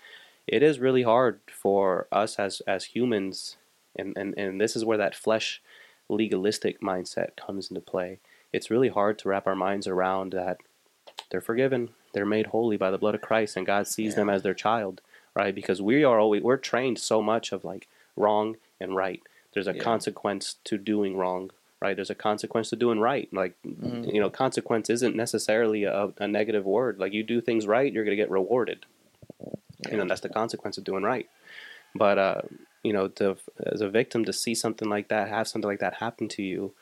It is really hard for us as as humans, and and and this is where that flesh legalistic mindset comes into play it's really hard to wrap our minds around that they're forgiven, they're made holy by the blood of Christ, and God sees them as their child, right? Because we are always we're trained so much of like wrong and right. There's a Yeah. consequence to doing wrong, right? There's a consequence to doing right. Like Mhm. you know, consequence isn't necessarily a, a negative word. Like you do things right, you're gonna get rewarded. You know, that's the consequence of doing right. But uh, you know, to as a victim to see something like that, have something like that happen to you,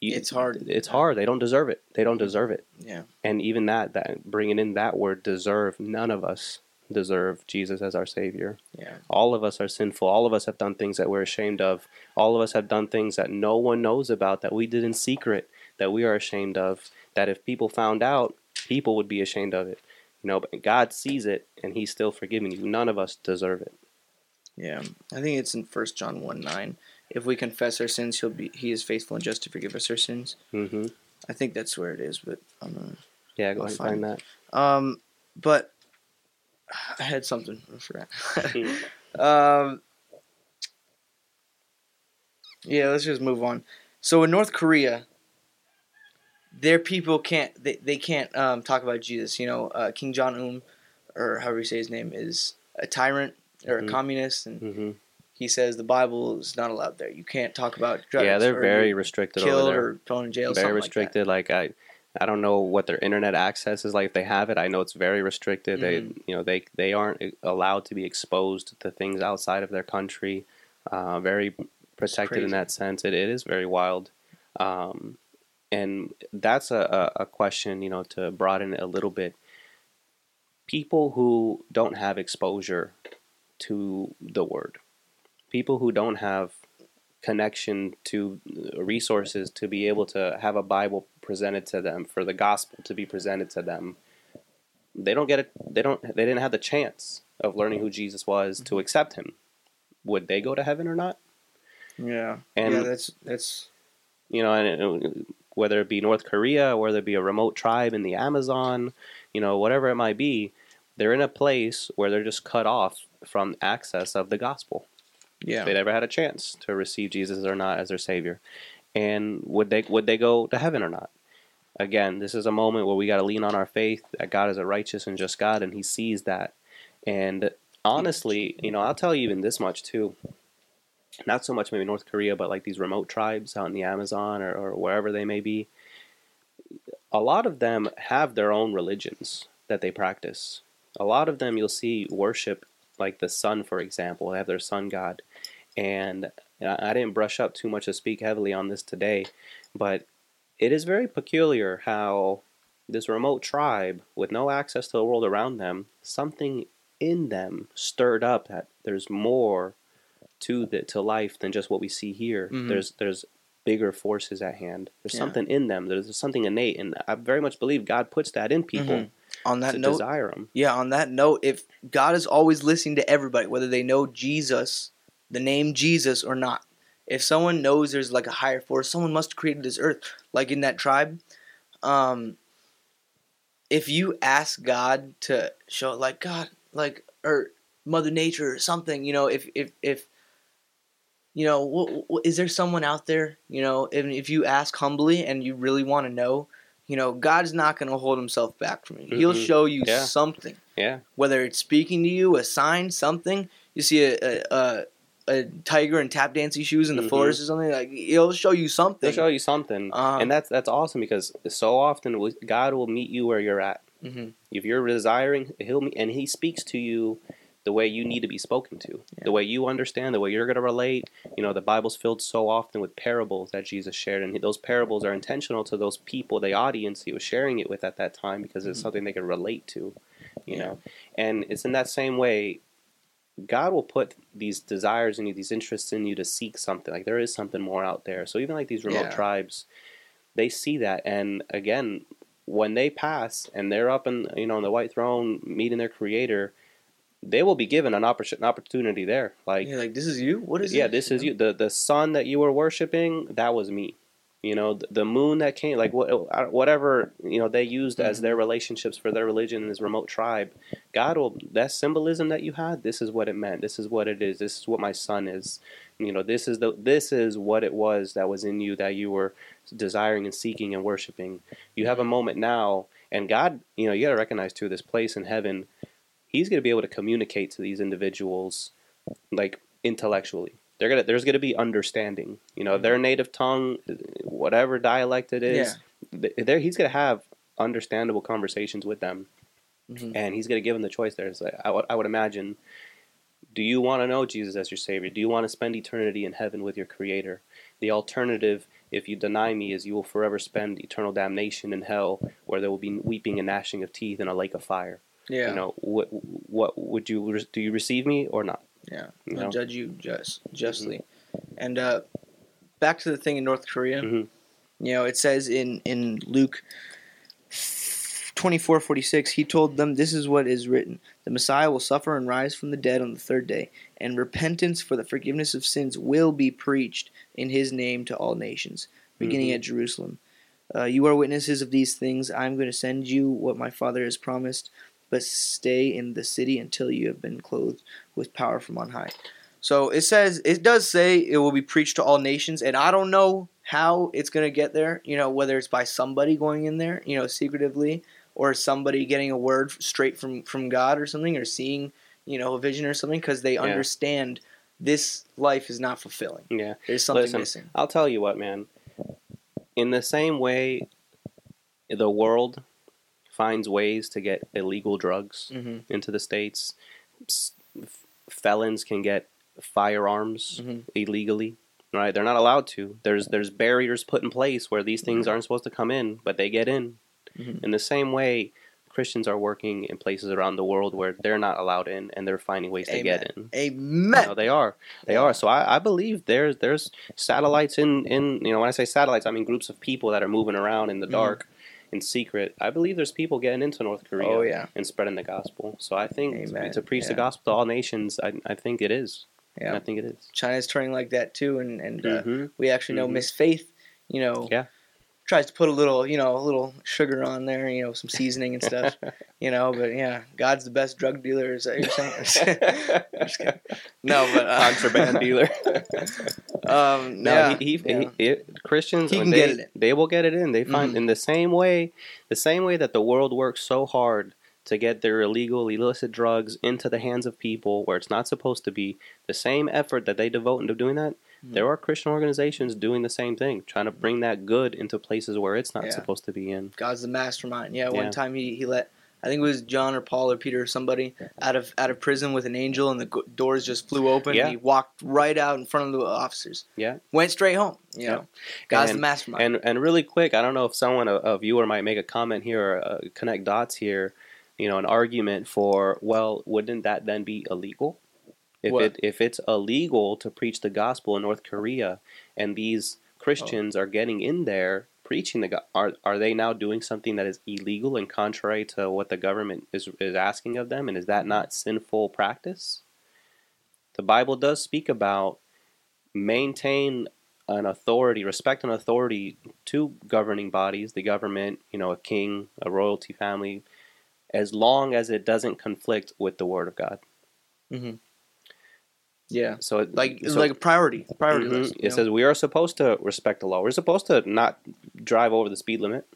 you It's hard. It's hard. They don't deserve it. They don't deserve it. Yeah. And even that, that bringing in that word deserve, none of us deserve Jesus as our Savior. Yeah. All of us are sinful. All of us have done things that we're ashamed of. All of us have done things that no one knows about, that we did in secret, that we are ashamed of. That if people found out, people would be ashamed of it. You know, but God sees it, and He's still forgiving you. None of us deserve it. Yeah. I think it's in First John one nine. If we confess our sins, he'll be he is faithful and just to forgive us our sins. hmm I think that's where it is, but I'm gonna Yeah, go I'll ahead and find find that. Um, but I had something. I forgot. um, yeah, let's just move on. So in North Korea, their people can't they, they can't um, talk about Jesus. You know, uh, Kim Jong Un, or however you say his name, is a tyrant or a Mhm. communist, and hmm he says the Bible is not allowed there. You can't talk about drugs. Yeah, they're very restricted killed or thrown in jail. very restricted. Like, I, I don't know what their internet access is like. If they have it, I know it's very restricted. Mhm. They, you know, they they aren't allowed to be exposed to things outside of their country. Uh, very protected in that sense. It, it is very wild, um, and that's a, a, a question. You know, to broaden it a little bit. People who don't have exposure to the word, people who don't have connection to uh, resources to be able to have a Bible presented to them for the gospel to be presented to them. They don't get it. They don't. They didn't have the chance of learning who Jesus was to accept him. Would they go to heaven or not? Yeah, And yeah, that's that's you know, and it, whether it be North Korea, whether it be a remote tribe in the Amazon, you know, whatever it might be, they're in a place where they're just cut off from access of the gospel. Yeah. they never had a chance to receive Jesus or not as their savior. And would they would they go to heaven or not? Again, this is a moment where we got to lean on our faith that God is a righteous and just God, and He sees that. And honestly, you know, I'll tell you even this much too. Not so much maybe North Korea, but like these remote tribes out in the Amazon or, or wherever they may be. A lot of them have their own religions that they practice. A lot of them you'll see worship like the sun, for example, have their sun god. And I didn't brush up too much to speak heavily on this today, but it is very peculiar how this remote tribe, with no access to the world around them, something in them stirred up that there's more to the to life than just what we see here. Mhm. There's there's bigger forces at hand. There's Yeah. something in them. There's something innate, and I very much believe God puts that in people Mhm. On that note, desire them. Yeah, on that note, if God is always listening to everybody, whether they know Jesus, the name Jesus, or not, if someone knows there's like a higher force, someone must have created this earth, like in that tribe. Um, if you ask God to show, like God, like or Mother Nature or something, you know, if if if you know, what, what, is there someone out there, you know, if if you ask humbly and you really want to know, you know, God's not going to hold himself back from you. He'll Mhm. show you Yeah. something Yeah. whether it's speaking to you, a sign, something. You see a a, a, a tiger in tap dancing shoes in the Mhm. forest or something. Like he'll show you something. They'll show you something, Um, and that's that's awesome because so often God will meet you where you're at. Mhm. If you're desiring, He'll meet, and He speaks to you the way you need to be spoken to, Yeah. the way you understand, the way you're going to relate. You know, the Bible's filled so often with parables that Jesus shared, and those parables are intentional to those people, the audience He was sharing it with at that time, because it's Mhm. something they can relate to. You Yeah. know, and it's in that same way. God will put these desires in you, these interests in you to seek something. Like there is something more out there. So even like these remote Yeah. tribes, they see that, and again, when they pass and they're up in you know on the white throne meeting their Creator, they will be given an, oppor- an opportunity there. Like You're like, this is you. What is yeah, it? this is you. The the sun that you were worshiping, that was me. You know, the, the moon that came, like what, whatever you know they used as Mhm. their relationships for their religion in this remote tribe. God will that symbolism that you had. This is what it meant. This is what it is. This is what my son is. You know, this is the this is what it was that was in you that you were desiring and seeking and worshiping. You have a moment now, and God, you know, you got to recognize too this place in heaven. He's going to be able to communicate to these individuals, like intellectually. They're gonna there's gonna be understanding. You know, their native tongue, whatever dialect it is, th- there he's gonna have understandable conversations with them, Mhm. and he's gonna give them the choice. There, it's like, I would I would imagine. Do you want to know Jesus as your Savior? Do you want to spend eternity in heaven with your Creator? The alternative, if you deny me, is you will forever spend eternal damnation in hell, where there will be weeping and gnashing of teeth in a lake of fire. Yeah. You know, what what would you do? You receive me or not? Yeah. You know? judge you just justly. And uh, back to the thing in North Korea. Mhm. You know, it says in in Luke twenty four forty six, he told them, "This is what is written: the Messiah will suffer and rise from the dead on the third day, and repentance for the forgiveness of sins will be preached in His name to all nations, beginning Mhm. at Jerusalem." Uh, you are witnesses of these things. I am going to send you what my Father has promised, but stay in the city until you have been clothed with power from on high. So it says it does say it will be preached to all nations, and I don't know how it's gonna get there. You know, whether it's by somebody going in there, you know, secretively, or somebody getting a word straight from from God or something, or seeing, you know, a vision or something because they Yeah. understand this life is not fulfilling. Yeah. There's something Listen, missing. I'll tell you what, man. In the same way, the world finds ways to get illegal drugs hmm into the states. Felons can get firearms Mhm. illegally. Right? They're not allowed to. There's there's barriers put in place where these things aren't supposed to come in, but they get in. Mhm. In the same way, Christians are working in places around the world where they're not allowed in, and they're finding ways to get in. Amen. No, they are. They Yeah. are. So I, I believe there's there's satellites in in you know when I say satellites I mean groups of people that are moving around in the Mhm. dark in secret. I believe there's people getting into North Korea Oh, yeah. and spreading the gospel. So I think to, Amen. to preach the gospel to all nations, I, I think it is. Yeah. I think it is. China's turning like that too, and and uh, Mhm. we actually know Mhm. Miss Faith, you know, Yeah. Tries to put a little, you know, a little sugar on there, you know, some seasoning and stuff, you know. But yeah, God's the best drug dealer. Is that what you're saying? Just kidding. no, but uh, Contraband dealer. um, No, yeah, he, he, yeah. he- it- Christians, He can they, get it in. they will get it in. They find Mhm. in the same way, the same way that the world works so hard to get their illegal, illicit drugs into the hands of people where it's not supposed to be. The same effort that they devote into doing that, There are Christian organizations doing the same thing, trying to bring that good into places where it's not Yeah. supposed to be in. God's the mastermind. Yeah, Yeah. one time he, he let I think it was John or Paul or Peter or somebody out of out of prison with an angel, and the doors just flew open. Yeah. And he walked right out in front of the officers. Yeah. went straight home. You Yeah. know, God's the mastermind. And and really quick, I don't know if someone a, a viewer might make a comment here or uh, connect dots here. You know, an argument for well, wouldn't that then be illegal? If What? it if it's illegal to preach the gospel in North Korea, and these Christians Oh. are getting in there preaching the are are they now doing something that is illegal and contrary to what the government is is asking of them? And is that not sinful practice? The Bible does speak about maintain an authority, respect an authority to governing bodies, the government, you know, a king, a royalty family, as long as it doesn't conflict with the word of God. Mm-hmm. Yeah, So, it, like so, like a priority, priority Mhm. list. It know? says we are supposed to respect the law. We're supposed to not drive over the speed limit.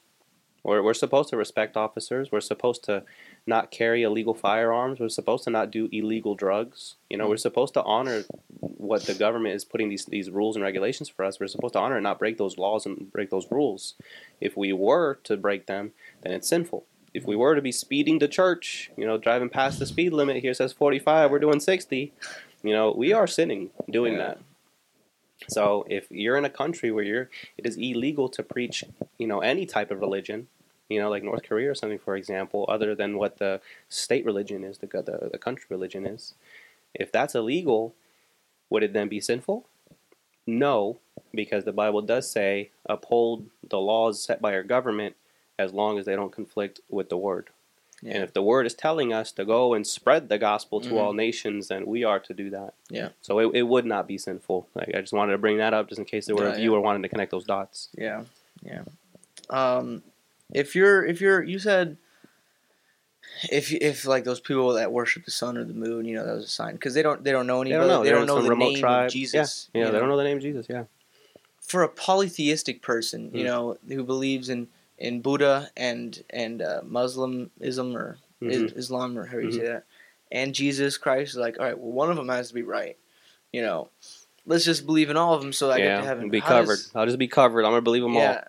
We're, we're supposed to respect officers. We're supposed to not carry illegal firearms. We're supposed to not do illegal drugs. You know, we're supposed to honor what the government is putting these these rules and regulations for us. We're supposed to honor and not break those laws and break those rules. If we were to break them, then it's sinful. If we were to be speeding to church, you know, driving past the speed limit here says 45, we're doing 60. You know, we are sinning doing Yeah. that. So if you're in a country where you're, it is illegal to preach, you know, any type of religion, you know, like North Korea or something, for example, other than what the state religion is, the the, the country religion is. If that's illegal, would it then be sinful? No, because the Bible does say uphold the laws set by our government as long as they don't conflict with the word. And if the word is telling us to go and spread the gospel to Mhm. all nations, then we are to do that. Yeah. So it, it would not be sinful. Like I just wanted to bring that up just in case there were Yeah, a yeah. viewer wanting to connect those dots. Yeah, yeah. Um, if you're if you're you said if if like those people that worship the sun or the moon, you know that was a sign because they don't they don't know They anybody. don't know. They don't know the remote name tribe. of Jesus. Yeah, you they don't know the name of Jesus. Yeah. For a polytheistic person, you Mm. know, who believes in in Buddha and and uh, Muslimism or Mhm. Islam or how do you Mhm. say that, and Jesus Christ is like, all right, well, one of them has to be right. You know, let's just believe in all of them so I get yeah. to heaven. Be How covered. does- I'll just be covered. I'm gonna believe them all yeah,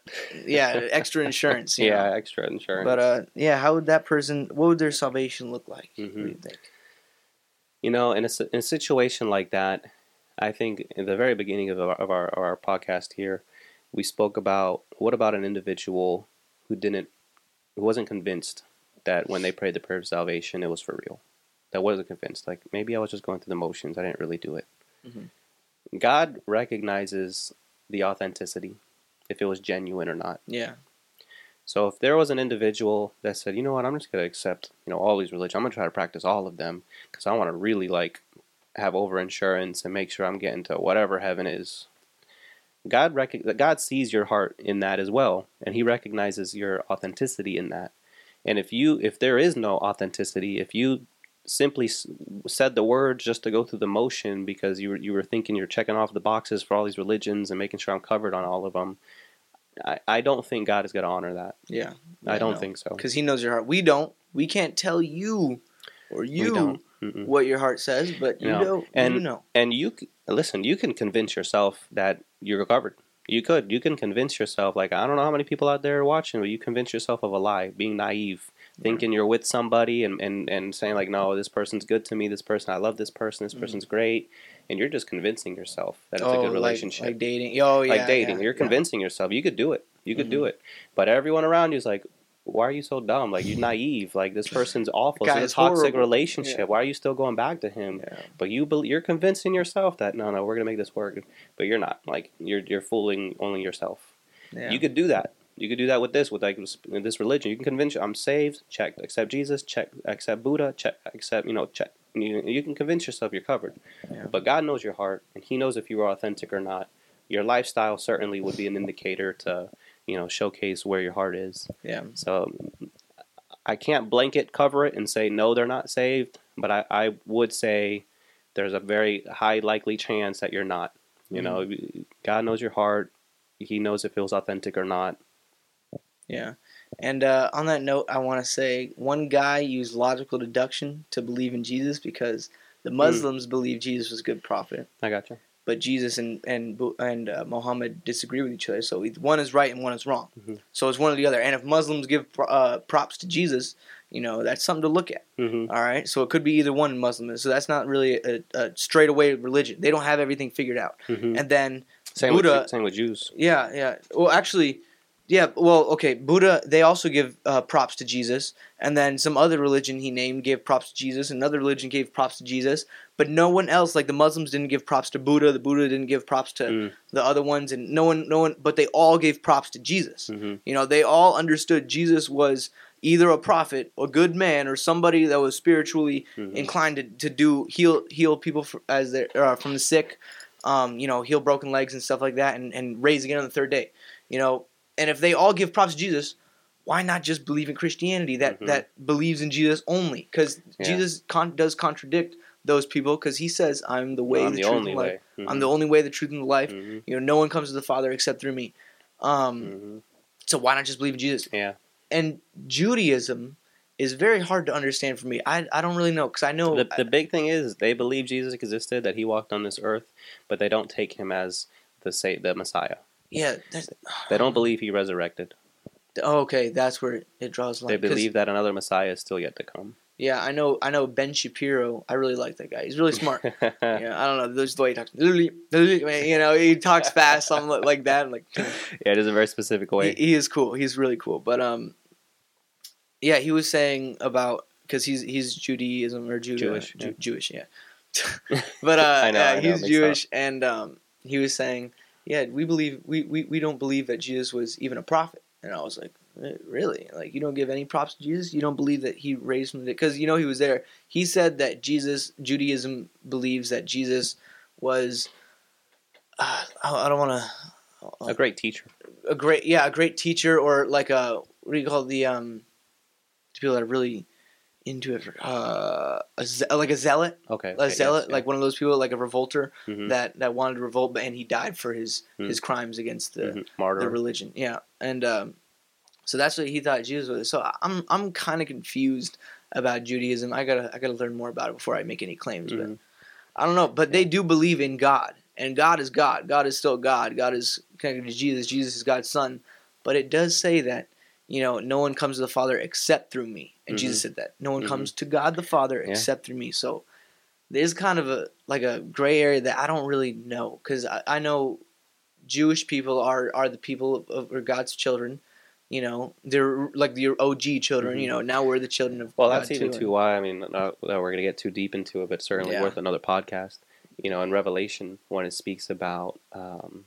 yeah, extra insurance. You Yeah, know? extra insurance. But uh, yeah, how would that person? What would their salvation look like? What do you think? You know, in a, in a situation like that, I think in the very beginning of our, of our of our podcast here, we spoke about what about an individual who didn't, who wasn't convinced that when they prayed the prayer of salvation, it was for real. That wasn't convinced. Like maybe I was just going through the motions. I didn't really do it. Mhm. God recognizes the authenticity, if it was genuine or not. Yeah, So if there was an individual that said, you know what, I'm just gonna accept, you know, all these religions. I'm gonna try to practice all of them because I want to really like have over insurance and make sure I'm getting to whatever heaven is. God rec- God sees your heart in that as well, and He recognizes your authenticity in that. And if you, if there is no authenticity, if you simply s- said the words just to go through the motion because you were you were thinking you're checking off the boxes for all these religions and making sure I'm covered on all of them, I, I don't think God is going to honor that. yeah. I don't know. think so. because He knows your heart. We don't. We can't tell you or you what your heart says, but you No. know, And- you know. And you listen. You can convince yourself that you're covered. You could. You can convince yourself. Like I don't know how many people out there are watching, but you convince yourself of a lie, being naive, thinking you're with somebody, and and and saying like, no, this person's good to me. This person, I love this person. This Mhm. person's great, and you're just convincing yourself that it's oh, a good relationship. like, dating. Oh, yeah, like dating. yeah, You're yeah. convincing yourself. You could do it. You could do Mhm. it. But everyone around you is like, why are you so dumb? Like you're naive. Like this person's awful. Guy It's a toxic horrible. relationship. Yeah. Why are you still going back to him? Yeah. But you bel you're convincing yourself that no, no, we're gonna make this work. But you're not. Like you're you're fooling only yourself. Yeah. You could do that. You could do that with this, with like with this religion. You can convince you, I'm saved. Check. Accept Jesus. Check. Accept Buddha. Check. Accept. You know. Check. You, you can convince yourself you're covered. But God knows your heart, and He knows if you are authentic or not. Your lifestyle certainly would be an indicator to you know showcase where your heart is. yeah. So I can't blanket cover it and say no, they're not saved. But I, I would say there's a very high likely chance that you're not. You know, God knows your heart. He knows if it was authentic or not. Yeah. And uh, on that note, I want to say one guy used logical deduction to believe in Jesus because Hmm. the Muslims believe Jesus was a good prophet, I got you. But Jesus and and and uh, Muhammad disagree with each other. So one is right and one is wrong. Mhm. So it's one or the other. And if Muslims give uh, props to Jesus, you know that's something to look at. hmm All right. So it could be either one Muslim. So that's not really a, a straight away religion. They don't have everything figured out. hmm And then Same Buddha- with same with Jews. yeah, yeah. Well, actually, yeah. Well, okay. Buddha. They also give uh, props to Jesus, and then some other religion he named gave props to Jesus. Another religion gave props to Jesus, but no one else. Like the Muslims didn't give props to Buddha. The Buddha didn't give props to Mm. the other ones, and no one, no one. But they all gave props to Jesus. hmm You know, they all understood Jesus was either a prophet, a good man, or somebody that was spiritually hmm inclined to, to do heal heal people for, as they uh, from the sick, um, you know, heal broken legs and stuff like that, and, and raise again on the third day, you know. And if they all give props to Jesus, why not just believe in Christianity that Mhm. that believes in Jesus only? Because Yeah. Jesus con- does contradict those people because he says, "I'm the way, I'm the, the truth, only and the life. way. Mm-hmm. I'm the only way, the truth, and the life." hmm You know, no one comes to the Father except through me. Um, hmm so why not just believe in Jesus? Yeah. And Judaism is very hard to understand for me. I, I don't really know because I know The, the big thing is they believe Jesus existed, that he walked on this earth, but they don't take him as the say the Messiah. Yeah. They don't believe he resurrected. oh, okay, that's where it draws the They believe that another Messiah is still yet to come. Yeah, I know. I know Ben Shapiro. I really like that guy. He's really smart. yeah, I don't know. There's the way he talks. You know, he talks fast, something li- like that. Like Yeah, it is a very specific way. he is cool. He's really cool. But um, yeah, he was saying about because he's he's Judaism or Judah, Jewish, Ju- yeah. Jewish, yeah. but uh, know, yeah, he's Jewish, and um, he was saying, yeah, we believe we, we, we don't believe that Jesus was even a prophet. And I was like, "Eh, really? Like you don't give any props to Jesus? You don't believe that he raised from the because you know he was there. He said that Jesus Judaism believes that Jesus was. Uh, I don't want to a great teacher. a great yeah a great teacher or like a what do you call the um the people that are really into it for uh a ze- like a zealot Okay. a zealot like one of those people like a revolter hmm that that wanted to revolt and he died for his Hmm. his crimes against the the martyr. religion yeah and um so that's what he thought Jesus was so I'm I'm kind of confused about Judaism I gotta I gotta learn more about it before I make any claims but Mhm. I don't know, but they do believe in God, and God is God. God is still God. God is connected to Jesus. Jesus is God's Son. But it does say that you know no one comes to the Father except through me, and Mhm. Jesus said that no one Mhm. comes to God the Father Yeah. except through me. So there's kind of a like a gray area that I don't really know because I, I know Jewish people are are the people of, of God's children. You know, they're like the OG children. Mhm. You know, now we're the children of Well, God that's even too. too why. I mean, not that we're going to get too deep into it, but certainly Yeah. worth another podcast. You know, in Revelation, when it speaks about um,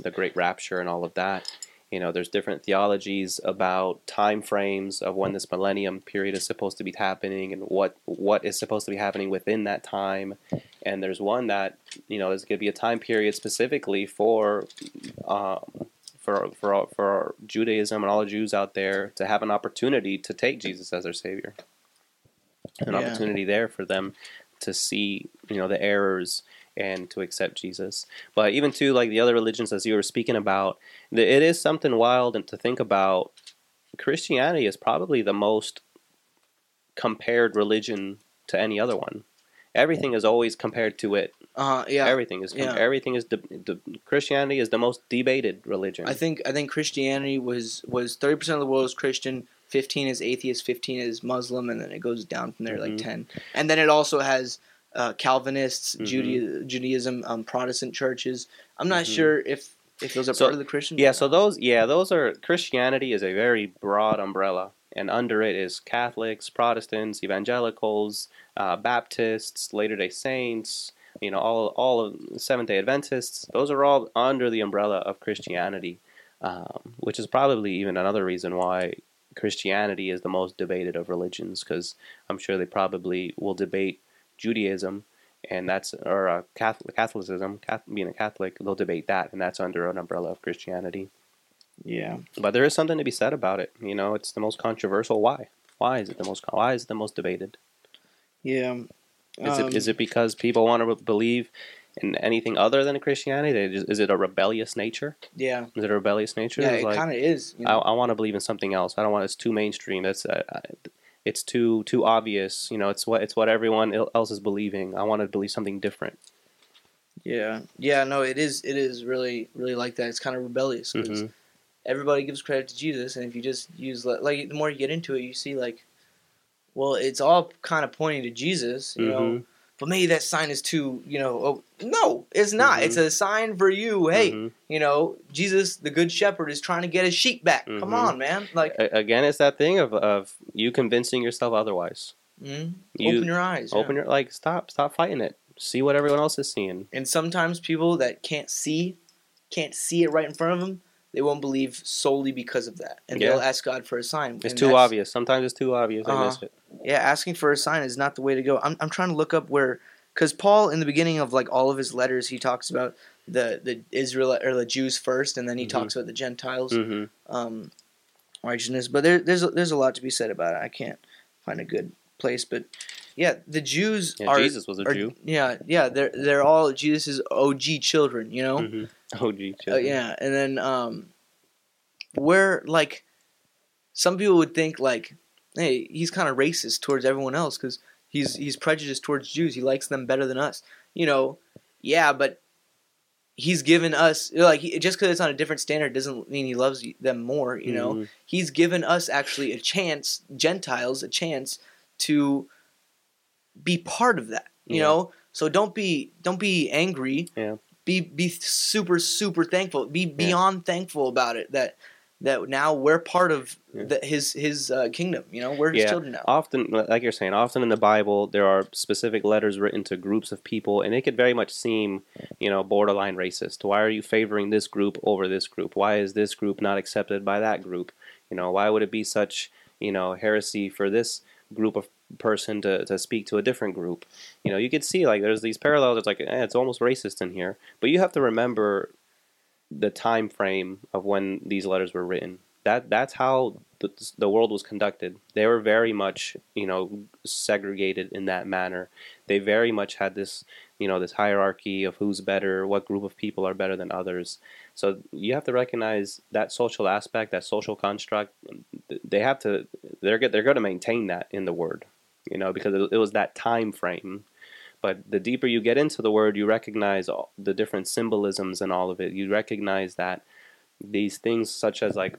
the great rapture and all of that, you know, there's different theologies about time frames of when this millennium period is supposed to be happening and what what is supposed to be happening within that time. And there's one that you know is going to be a time period specifically for. Um, for, for, for Judaism and all the Jews out there to have an opportunity to take Jesus as their Savior an Yeah. opportunity there for them to see you know the errors and to accept Jesus. But even to like the other religions, as you were speaking about, it is something wild and to think about. Christianity is probably the most compared religion to any other one. Everything is always compared to it. Uh, yeah. Everything is yeah. everything is de- de- Christianity is the most debated religion. I think I think Christianity was was thirty percent of the world is Christian, fifteen is atheist, fifteen is Muslim, and then it goes down from there Mhm. like ten. And then it also has uh, Calvinists, Mhm. Juda- Judaism, um, Protestant churches. I'm not Mhm. sure if if those are So- part of the Christian. Yeah, so those yeah, those are Christianity is a very broad umbrella and under it is Catholics, Protestants, evangelicals, uh, Baptists, Latter-day Saints, you know, all all of Seventh-day Adventists. Those are all under the umbrella of Christianity. Um, which is probably even another reason why Christianity is the most debated of religions cuz I'm sure they probably will debate Judaism and that's or uh, Catholic, Catholicism, Catholic, being a Catholic, they'll debate that, and that's under an umbrella of Christianity. yeah, But there is something to be said about it. You know, it's the most controversial. Why? Why is it the most? Why is it the most debated? yeah. Is Um, it is it because people want to believe in anything other than Christianity? They Is it a rebellious nature? yeah, Is it a rebellious nature? yeah. It's It like, kind of is. You I, know? I want to believe in something else. I don't want it's too mainstream. It's uh, I- it's too too obvious. You know, it's what it's what everyone else is believing. I want to believe something different. yeah, yeah. No, it is. It is really, really like that. It's kind of rebellious 'cause Mhm. everybody gives credit to Jesus, and if you just use like the more you get into it, you see like, well, it's all kind of pointing to Jesus, you know. But maybe that sign is too, you know. Oh, no, it's not. Mhm. It's a sign for you. Hey, Mhm. you know, Jesus, the good shepherd, is trying to get his sheep back. Come Mhm. on, man. Like, again, it's that thing of of you convincing yourself otherwise. mm, You open your eyes. yeah. Open your like stop stop fighting it. See what everyone else is seeing. And sometimes people that can't see, can't see it right in front of them, they won't believe solely because of that, and Yeah. they'll ask God for a sign. It's too obvious. Sometimes it's too obvious. They miss Uh-huh. it. yeah, asking for a sign is not the way to go. I'm, I'm trying to look up where, because Paul in the beginning of like all of his letters, he talks about the the Israel or the Jews first, and then he Mhm. talks about the Gentiles mm-hmm. um, righteousness. But there, there's a, there's a lot to be said about it. I can't find a good place, but yeah, the Jews Yeah, are Jesus was a are- Jew. Yeah, yeah, they're they're all Jesus' OG children, you know. hmm Oh, gee. Uh, yeah, and then um, where like some people would think like, hey, he's kind of racist towards everyone else because he's he's prejudiced towards Jews. He likes them better than us. You know, yeah, but he's given us like he, just because it's on a different standard doesn't mean he loves them more. You know, Mhm. he's given us actually a chance, Gentiles, a chance to be part of that. You Yeah. know, so don't be don't be angry. Yeah. Be be super super thankful. Be beyond thankful about it that that now we're part of Yeah. the, his his uh, kingdom. You know, we're his Yeah. children now. Often, like you're saying, often in the Bible there are specific letters written to groups of people, and it could very much seem, you know, borderline racist. Why are you favoring this group over this group? Why is this group not accepted by that group? You know, why would it be such, you know, heresy for this group of person to, to speak to a different group? You know, you could see like there's these parallels. It's like eh, it's almost racist in here, but you have to remember the time frame of when these letters were written. That that's how the, the world was conducted. They were very much, you know, segregated in that manner. They very much had this, you know, this hierarchy of who's better, what group of people are better than others. So you have to recognize that social aspect, that social construct. They have to. They're they're going to maintain that in the word, you know, because it, it was that time frame. But the deeper you get into the word, you recognize all the different symbolisms and all of it. You recognize that these things, such as like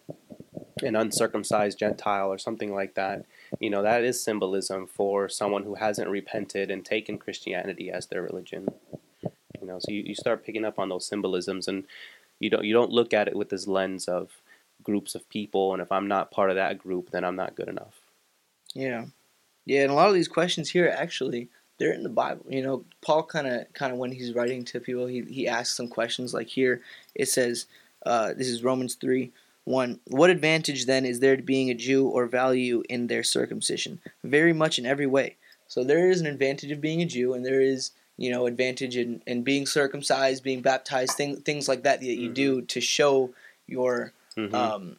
an uncircumcised Gentile or something like that, you know, that is symbolism for someone who hasn't repented and taken Christianity as their religion. You know, so you, you start picking up on those symbolisms, and you don't you don't look at it with this lens of groups of people, and if I'm not part of that group, then I'm not good enough. Yeah, yeah, and a lot of these questions here actually they're in the Bible. You know, Paul kind of kind of when he's writing to people, he he asks some questions. Like here, it says, uh, "This is Romans three one. What advantage then is there to being a Jew or value in their circumcision? Very much in every way. So there is an advantage of being a Jew, and there is you know advantage in, in being circumcised, being baptized, things things like that that you Mhm. do to show your Mhm. um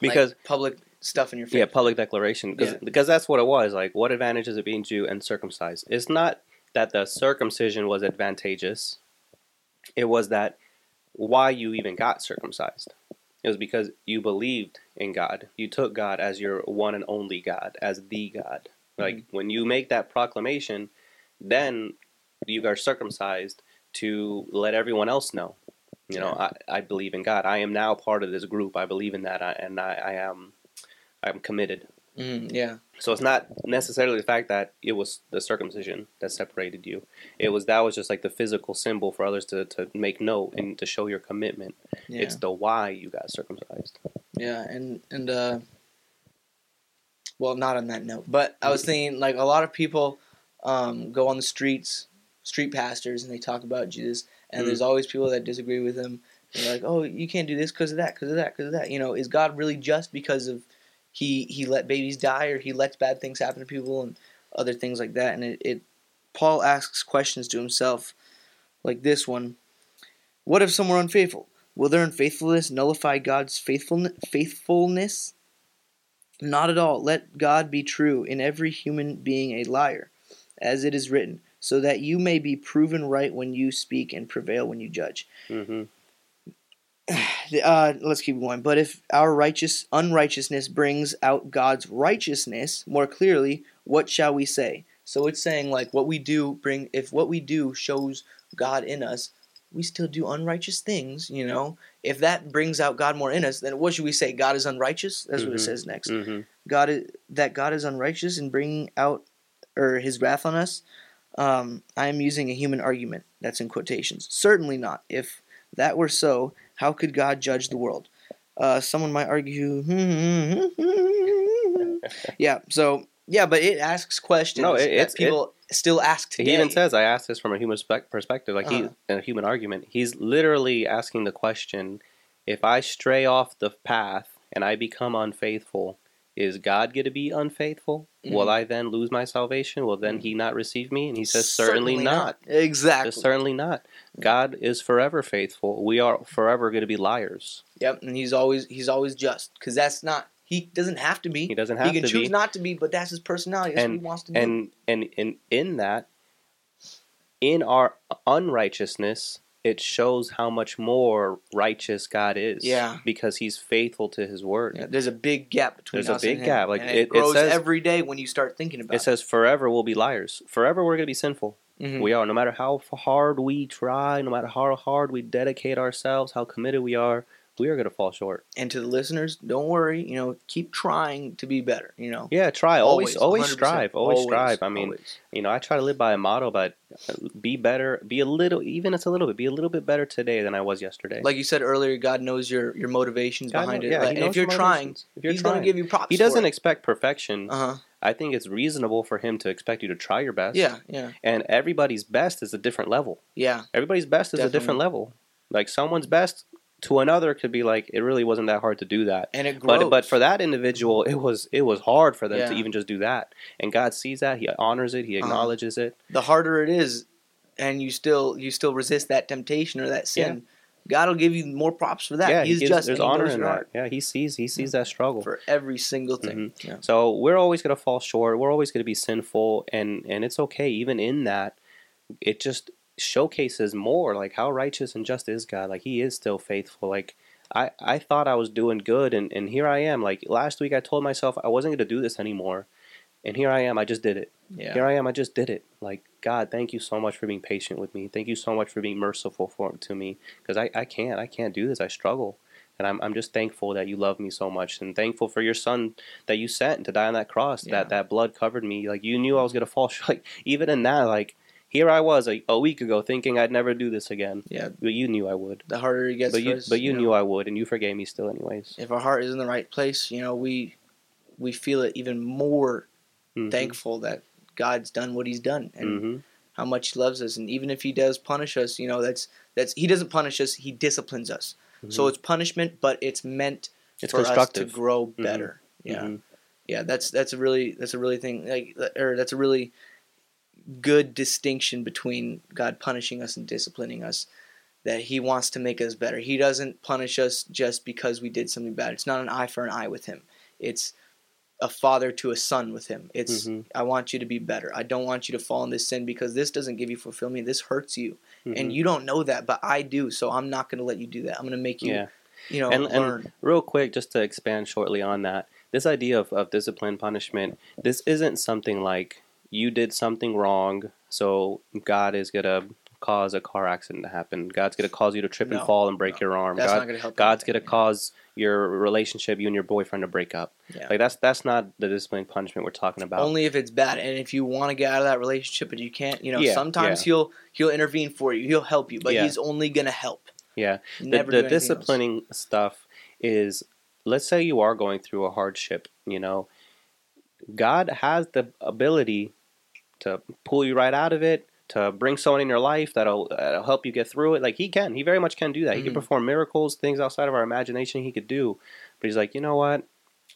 because like, public stuff in your faith. Yeah, public declaration because Yeah. because that's what it was. Like, what advantage is it being Jew and circumcised? It's not that the circumcision was advantageous. It was that why you even got circumcised. It was because you believed in God. You took God as your one and only God, as the God. Like Mm-hmm. when you make that proclamation, then you are circumcised to let everyone else know. You know, I, I believe in God. I am now part of this group. I believe in that, I, and I, I am I'm committed. Mm, yeah. So it's not necessarily the fact that it was the circumcision that separated you. It was that was just like the physical symbol for others to, to make note and to show your commitment. Yeah. It's the why you got circumcised. Yeah, and and uh, well, not on that note, but I was thinking like a lot of people um, go on the streets, street pastors, and they talk about Jesus, and Mm. there's always people that disagree with him. They're like, oh, you can't do this because of that, because of that, because of that. You know, is God really just because of he he let babies die or he lets bad things happen to people and other things like that? And it, it Paul asks questions to himself, like this one: What if some were unfaithful? Will their unfaithfulness nullify God's faithfulness? Faithfulness? Not at all. Let God be true, in every human being a liar, as it is written, so that you may be proven right when you speak and prevail when you judge. hmm Uh, let's keep going. But if our righteous unrighteousness brings out God's righteousness more clearly, what shall we say? So it's saying like what we do bring if what we do shows God in us, we still do unrighteous things, you know. If that brings out God more in us, then what should we say? God is unrighteous? That's what it Mhm. says next. hmm God is, that God is unrighteous in bringing out or his wrath on us. Um, I am using a human argument. That's in quotations. Certainly not. If that were so, how could God judge the world? Uh, someone might argue. yeah. So yeah, but it asks questions No, it- that it's- people still ask today. He even says, "I asked this from a human spec- perspective, like Uh-huh. he a human argument." He's literally asking the question: If I stray off the path and I become unfaithful, is God going to be unfaithful? Will Mhm. I then lose my salvation? Will then He not receive me? And he says, "Certainly, not. Exactly. Just certainly not. God is forever faithful. We are forever going to be liars. Yep, and he's always he's always just because that's not he doesn't have to be. He doesn't have to be. He can choose be. not to be, but that's his personality. That's And- what he wants to do. and and and in that in our unrighteousness it shows how much more righteous God is Yeah. because he's faithful to his word. Yeah, there's a big gap between There's a big gap, like, it- it, it grows says- every day when you start thinking about it says forever we'll be liars. Forever we're going to be sinful. Mhm. we are. No matter how hard we try no matter how hard we dedicate ourselves how committed we are we are going to fall short And to the listeners, don't worry. You know, keep trying to be better. You know, yeah try always always, 100%, strive always, strive i mean always. you know i try to live by a motto but be better be a little even it's a little bit be a little bit better today than i was yesterday like you said earlier, God knows your your motivations God behind know- it. yeah, Like, and if you're trying, if you're He's trying gonna give you props. he doesn't expect perfection uh huh. i think it's reasonable for him to expect you to try your best Yeah, yeah, and everybody's best is a different level yeah. everybody's best is a different level like someone's best to another could be like it really wasn't that hard to do that And it grows. but but for that individual it was it was hard for them to even just do that and god sees that he honors it he Uh-huh. acknowledges it the harder it is, and you still you still resist that temptation or that sin, God will give you more props for that. yeah He's he gives, just there's he honor in that yeah he sees he sees that struggle for every single thing. Yeah. So we're always going to fall short. We're always going to be sinful, and and it's okay. Even in that, it just showcases more like how righteous and just is God. Like He is still faithful. Like I I thought I was doing good, and and here I am. Like last week, I told myself I wasn't going to do this anymore, and here I am. I just did it. Yeah. Here I am. I just did it. Like God, thank you so much for being patient with me. Thank you so much for being merciful for to me because I I can't I can't do this. I struggle. And I'm, I'm just thankful that you love me so much and thankful for your son that you sent to die on that cross. Yeah. That that blood covered me. Like you knew I was gonna fall short. Like even in that, like here I was a, a week ago thinking I'd never do this again. Yeah. But you knew I would. The harder it gets But you us, but you know, knew I would and you forgave me still anyways. if our heart is in the right place, you know, we we feel it even more Mhm. thankful that God's done what He's done and Mhm. how much He loves us. And even if He does punish us, you know, that's that's He doesn't punish us; He disciplines us. So Mhm. it's punishment, but it's meant it's for us to grow Mhm. better. Yeah, Mhm. yeah. That's that's a really that's a really thing like or that's a really good distinction between God punishing us and disciplining us. That He wants to make us better. He doesn't punish us just because we did something bad. It's not an eye for an eye with Him. It's a father to a son with him. It's Mhm. I want you to be better. I don't want you to fall in this sin because this doesn't give you fulfillment. This hurts you, Mhm. and you don't know that, but I do. So I'm not going to let you do that. I'm going to make you, yeah. you know, And- and- learn. Real quick, just to expand shortly on that, this idea of, of discipline punishment this isn't something like you did something wrong so god is gonna cause a car accident to happen god's gonna cause you to trip No, and fall and break no. your arm That's God, not going to help. god's anything. gonna cause your relationship you and your boyfriend to break up Yeah. like that's that's not the discipline punishment we're talking about Only if it's bad, and if you want to get out of that relationship, but you can't, you know, Yeah, sometimes yeah. he'll he'll intervene for you. He'll help you, but Yeah. he's only gonna help. yeah the, Never the do anything else. disciplining stuff is let's say you are going through a hardship you know god has the ability to pull you right out of it to bring someone in your life that'll, that'll help you get through it like he can he very much can do that he can Mhm. perform miracles things outside of our imagination he could do but he's like you know what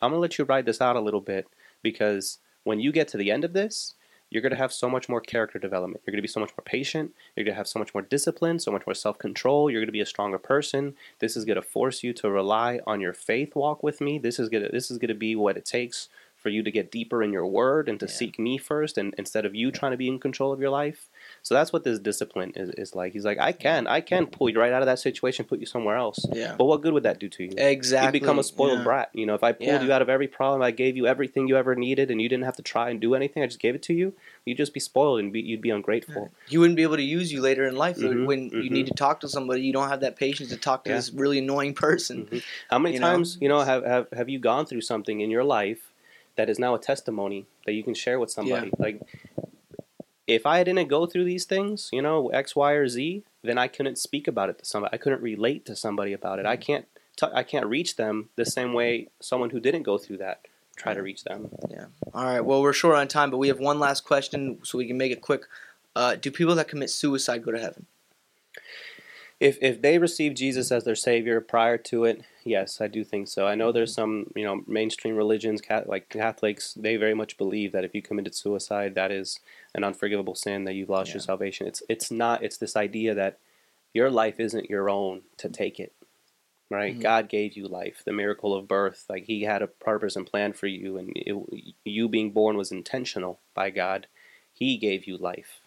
i'm gonna let you ride this out a little bit because when you get to the end of this you're going to have so much more character development. You're going to be so much more patient. You're going to have so much more discipline, so much more self control. You're going to be a stronger person. This is going to force you to rely on your faith walk with me. This is going to this is going to be what it takes for you to get deeper in your word and to Yeah. seek me first, and instead of you trying to be in control of your life. So that's what this discipline is, is like. He's like, I can, I can pull you right out of that situation, put you somewhere else. Yeah, But what good would that do to you? exactly. You become a spoiled yeah. brat. You know, if I pulled you out of every problem, I gave you everything you ever needed, and you didn't have to try and do anything. I just gave it to you. You'd just be spoiled and be, you'd be ungrateful. you wouldn't be able to use you later in life Mhm, when you mhm. need to talk to somebody. You don't have that patience to talk to this really annoying person. Mhm. How many You know? times, you know, have, have have you gone through something in your life that is now a testimony that you can share with somebody? Like, if I didn't go through these things, you know, X, Y, or Z, then I couldn't speak about it to somebody. I couldn't relate to somebody about it. I can't. T- I can't reach them the same way someone who didn't go through that try to reach them. Yeah. All right. Well, we're short on time, but we have one last question, so we can make it quick. Uh, do people that commit suicide go to heaven? If if they receive Jesus as their savior prior to it, yes, I do think so. I know there's some you know mainstream religions, like Catholics, they very much believe that if you committed suicide, that is an unforgivable sin that you've lost your salvation. It's it's not. It's this idea that your life isn't your own to take it. Right? Mhm. God gave you life, the miracle of birth. Like He had a purpose and plan for you, and it, you being born was intentional by God. He gave you life.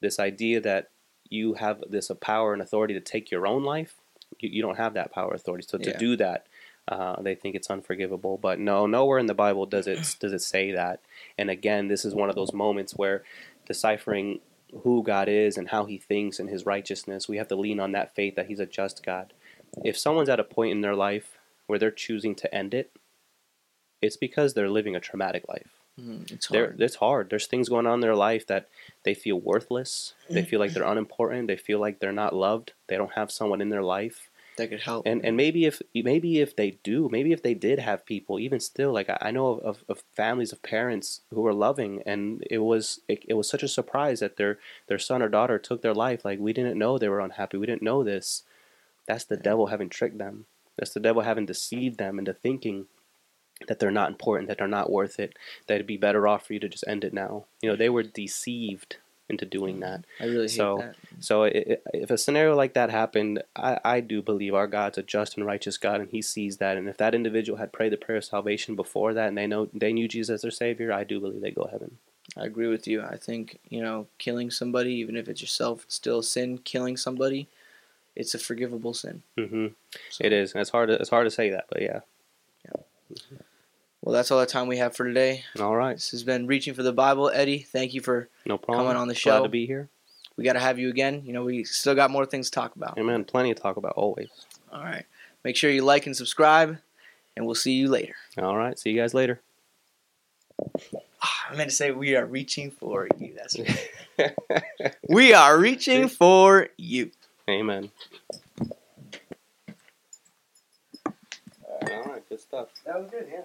This idea that you have this power and authority to take your own life. You, you don't have that power authority. So to Yeah. do that, uh, they think it's unforgivable. But no, nowhere in the Bible does it does it say that. And again, this is one of those moments where deciphering who God is and how He thinks and His righteousness, we have to lean on that faith that He's a just God. If someone's at a point in their life where they're choosing to end it, it's because they're living a traumatic life. Mhm, It's They're, hard. it's hard. There's things going on in their life that they feel worthless. They feel like they're unimportant. They feel like they're not loved. They don't have someone in their life. That could help. And and maybe if maybe if they do, maybe if they did have people, even still, like I, I know of, of, of families of parents who were loving, and it was it, it was such a surprise that their their son or daughter took their life. Like we didn't know they were unhappy. We didn't know this. That's the devil having tricked them. That's the devil having deceived them into thinking that they're not important, that they're not worth it, that it'd be better off for you to just end it now. You know, they were deceived into doing that. I really hate so- that. So if a scenario like that happened, I, I do believe our God's a just and righteous God, and He sees that. And if that individual had prayed the prayer of salvation before that, and they know they knew Jesus as their Savior, I do believe they go to heaven. I agree with you. I think you know, killing somebody, even if it's yourself, it's still a sin. Killing somebody, it's a forgivable sin. hmm So- It is. And it's hard. To, it's hard to say that, but yeah. Well, that's all the time we have for today. All right, This has been reaching for the Bible, Eddy. Thank you for. no problem. Coming on the show. Glad show. to be here. We got to have you again. You know, we still got more things to talk about. Amen. Plenty to talk about always. All right. Make sure you like and subscribe, and we'll see you later. All right. See you guys later. Ah, I meant to say we are reaching for you. That's right. we are reaching for you. Amen. All right. Good stuff. That was good, yeah.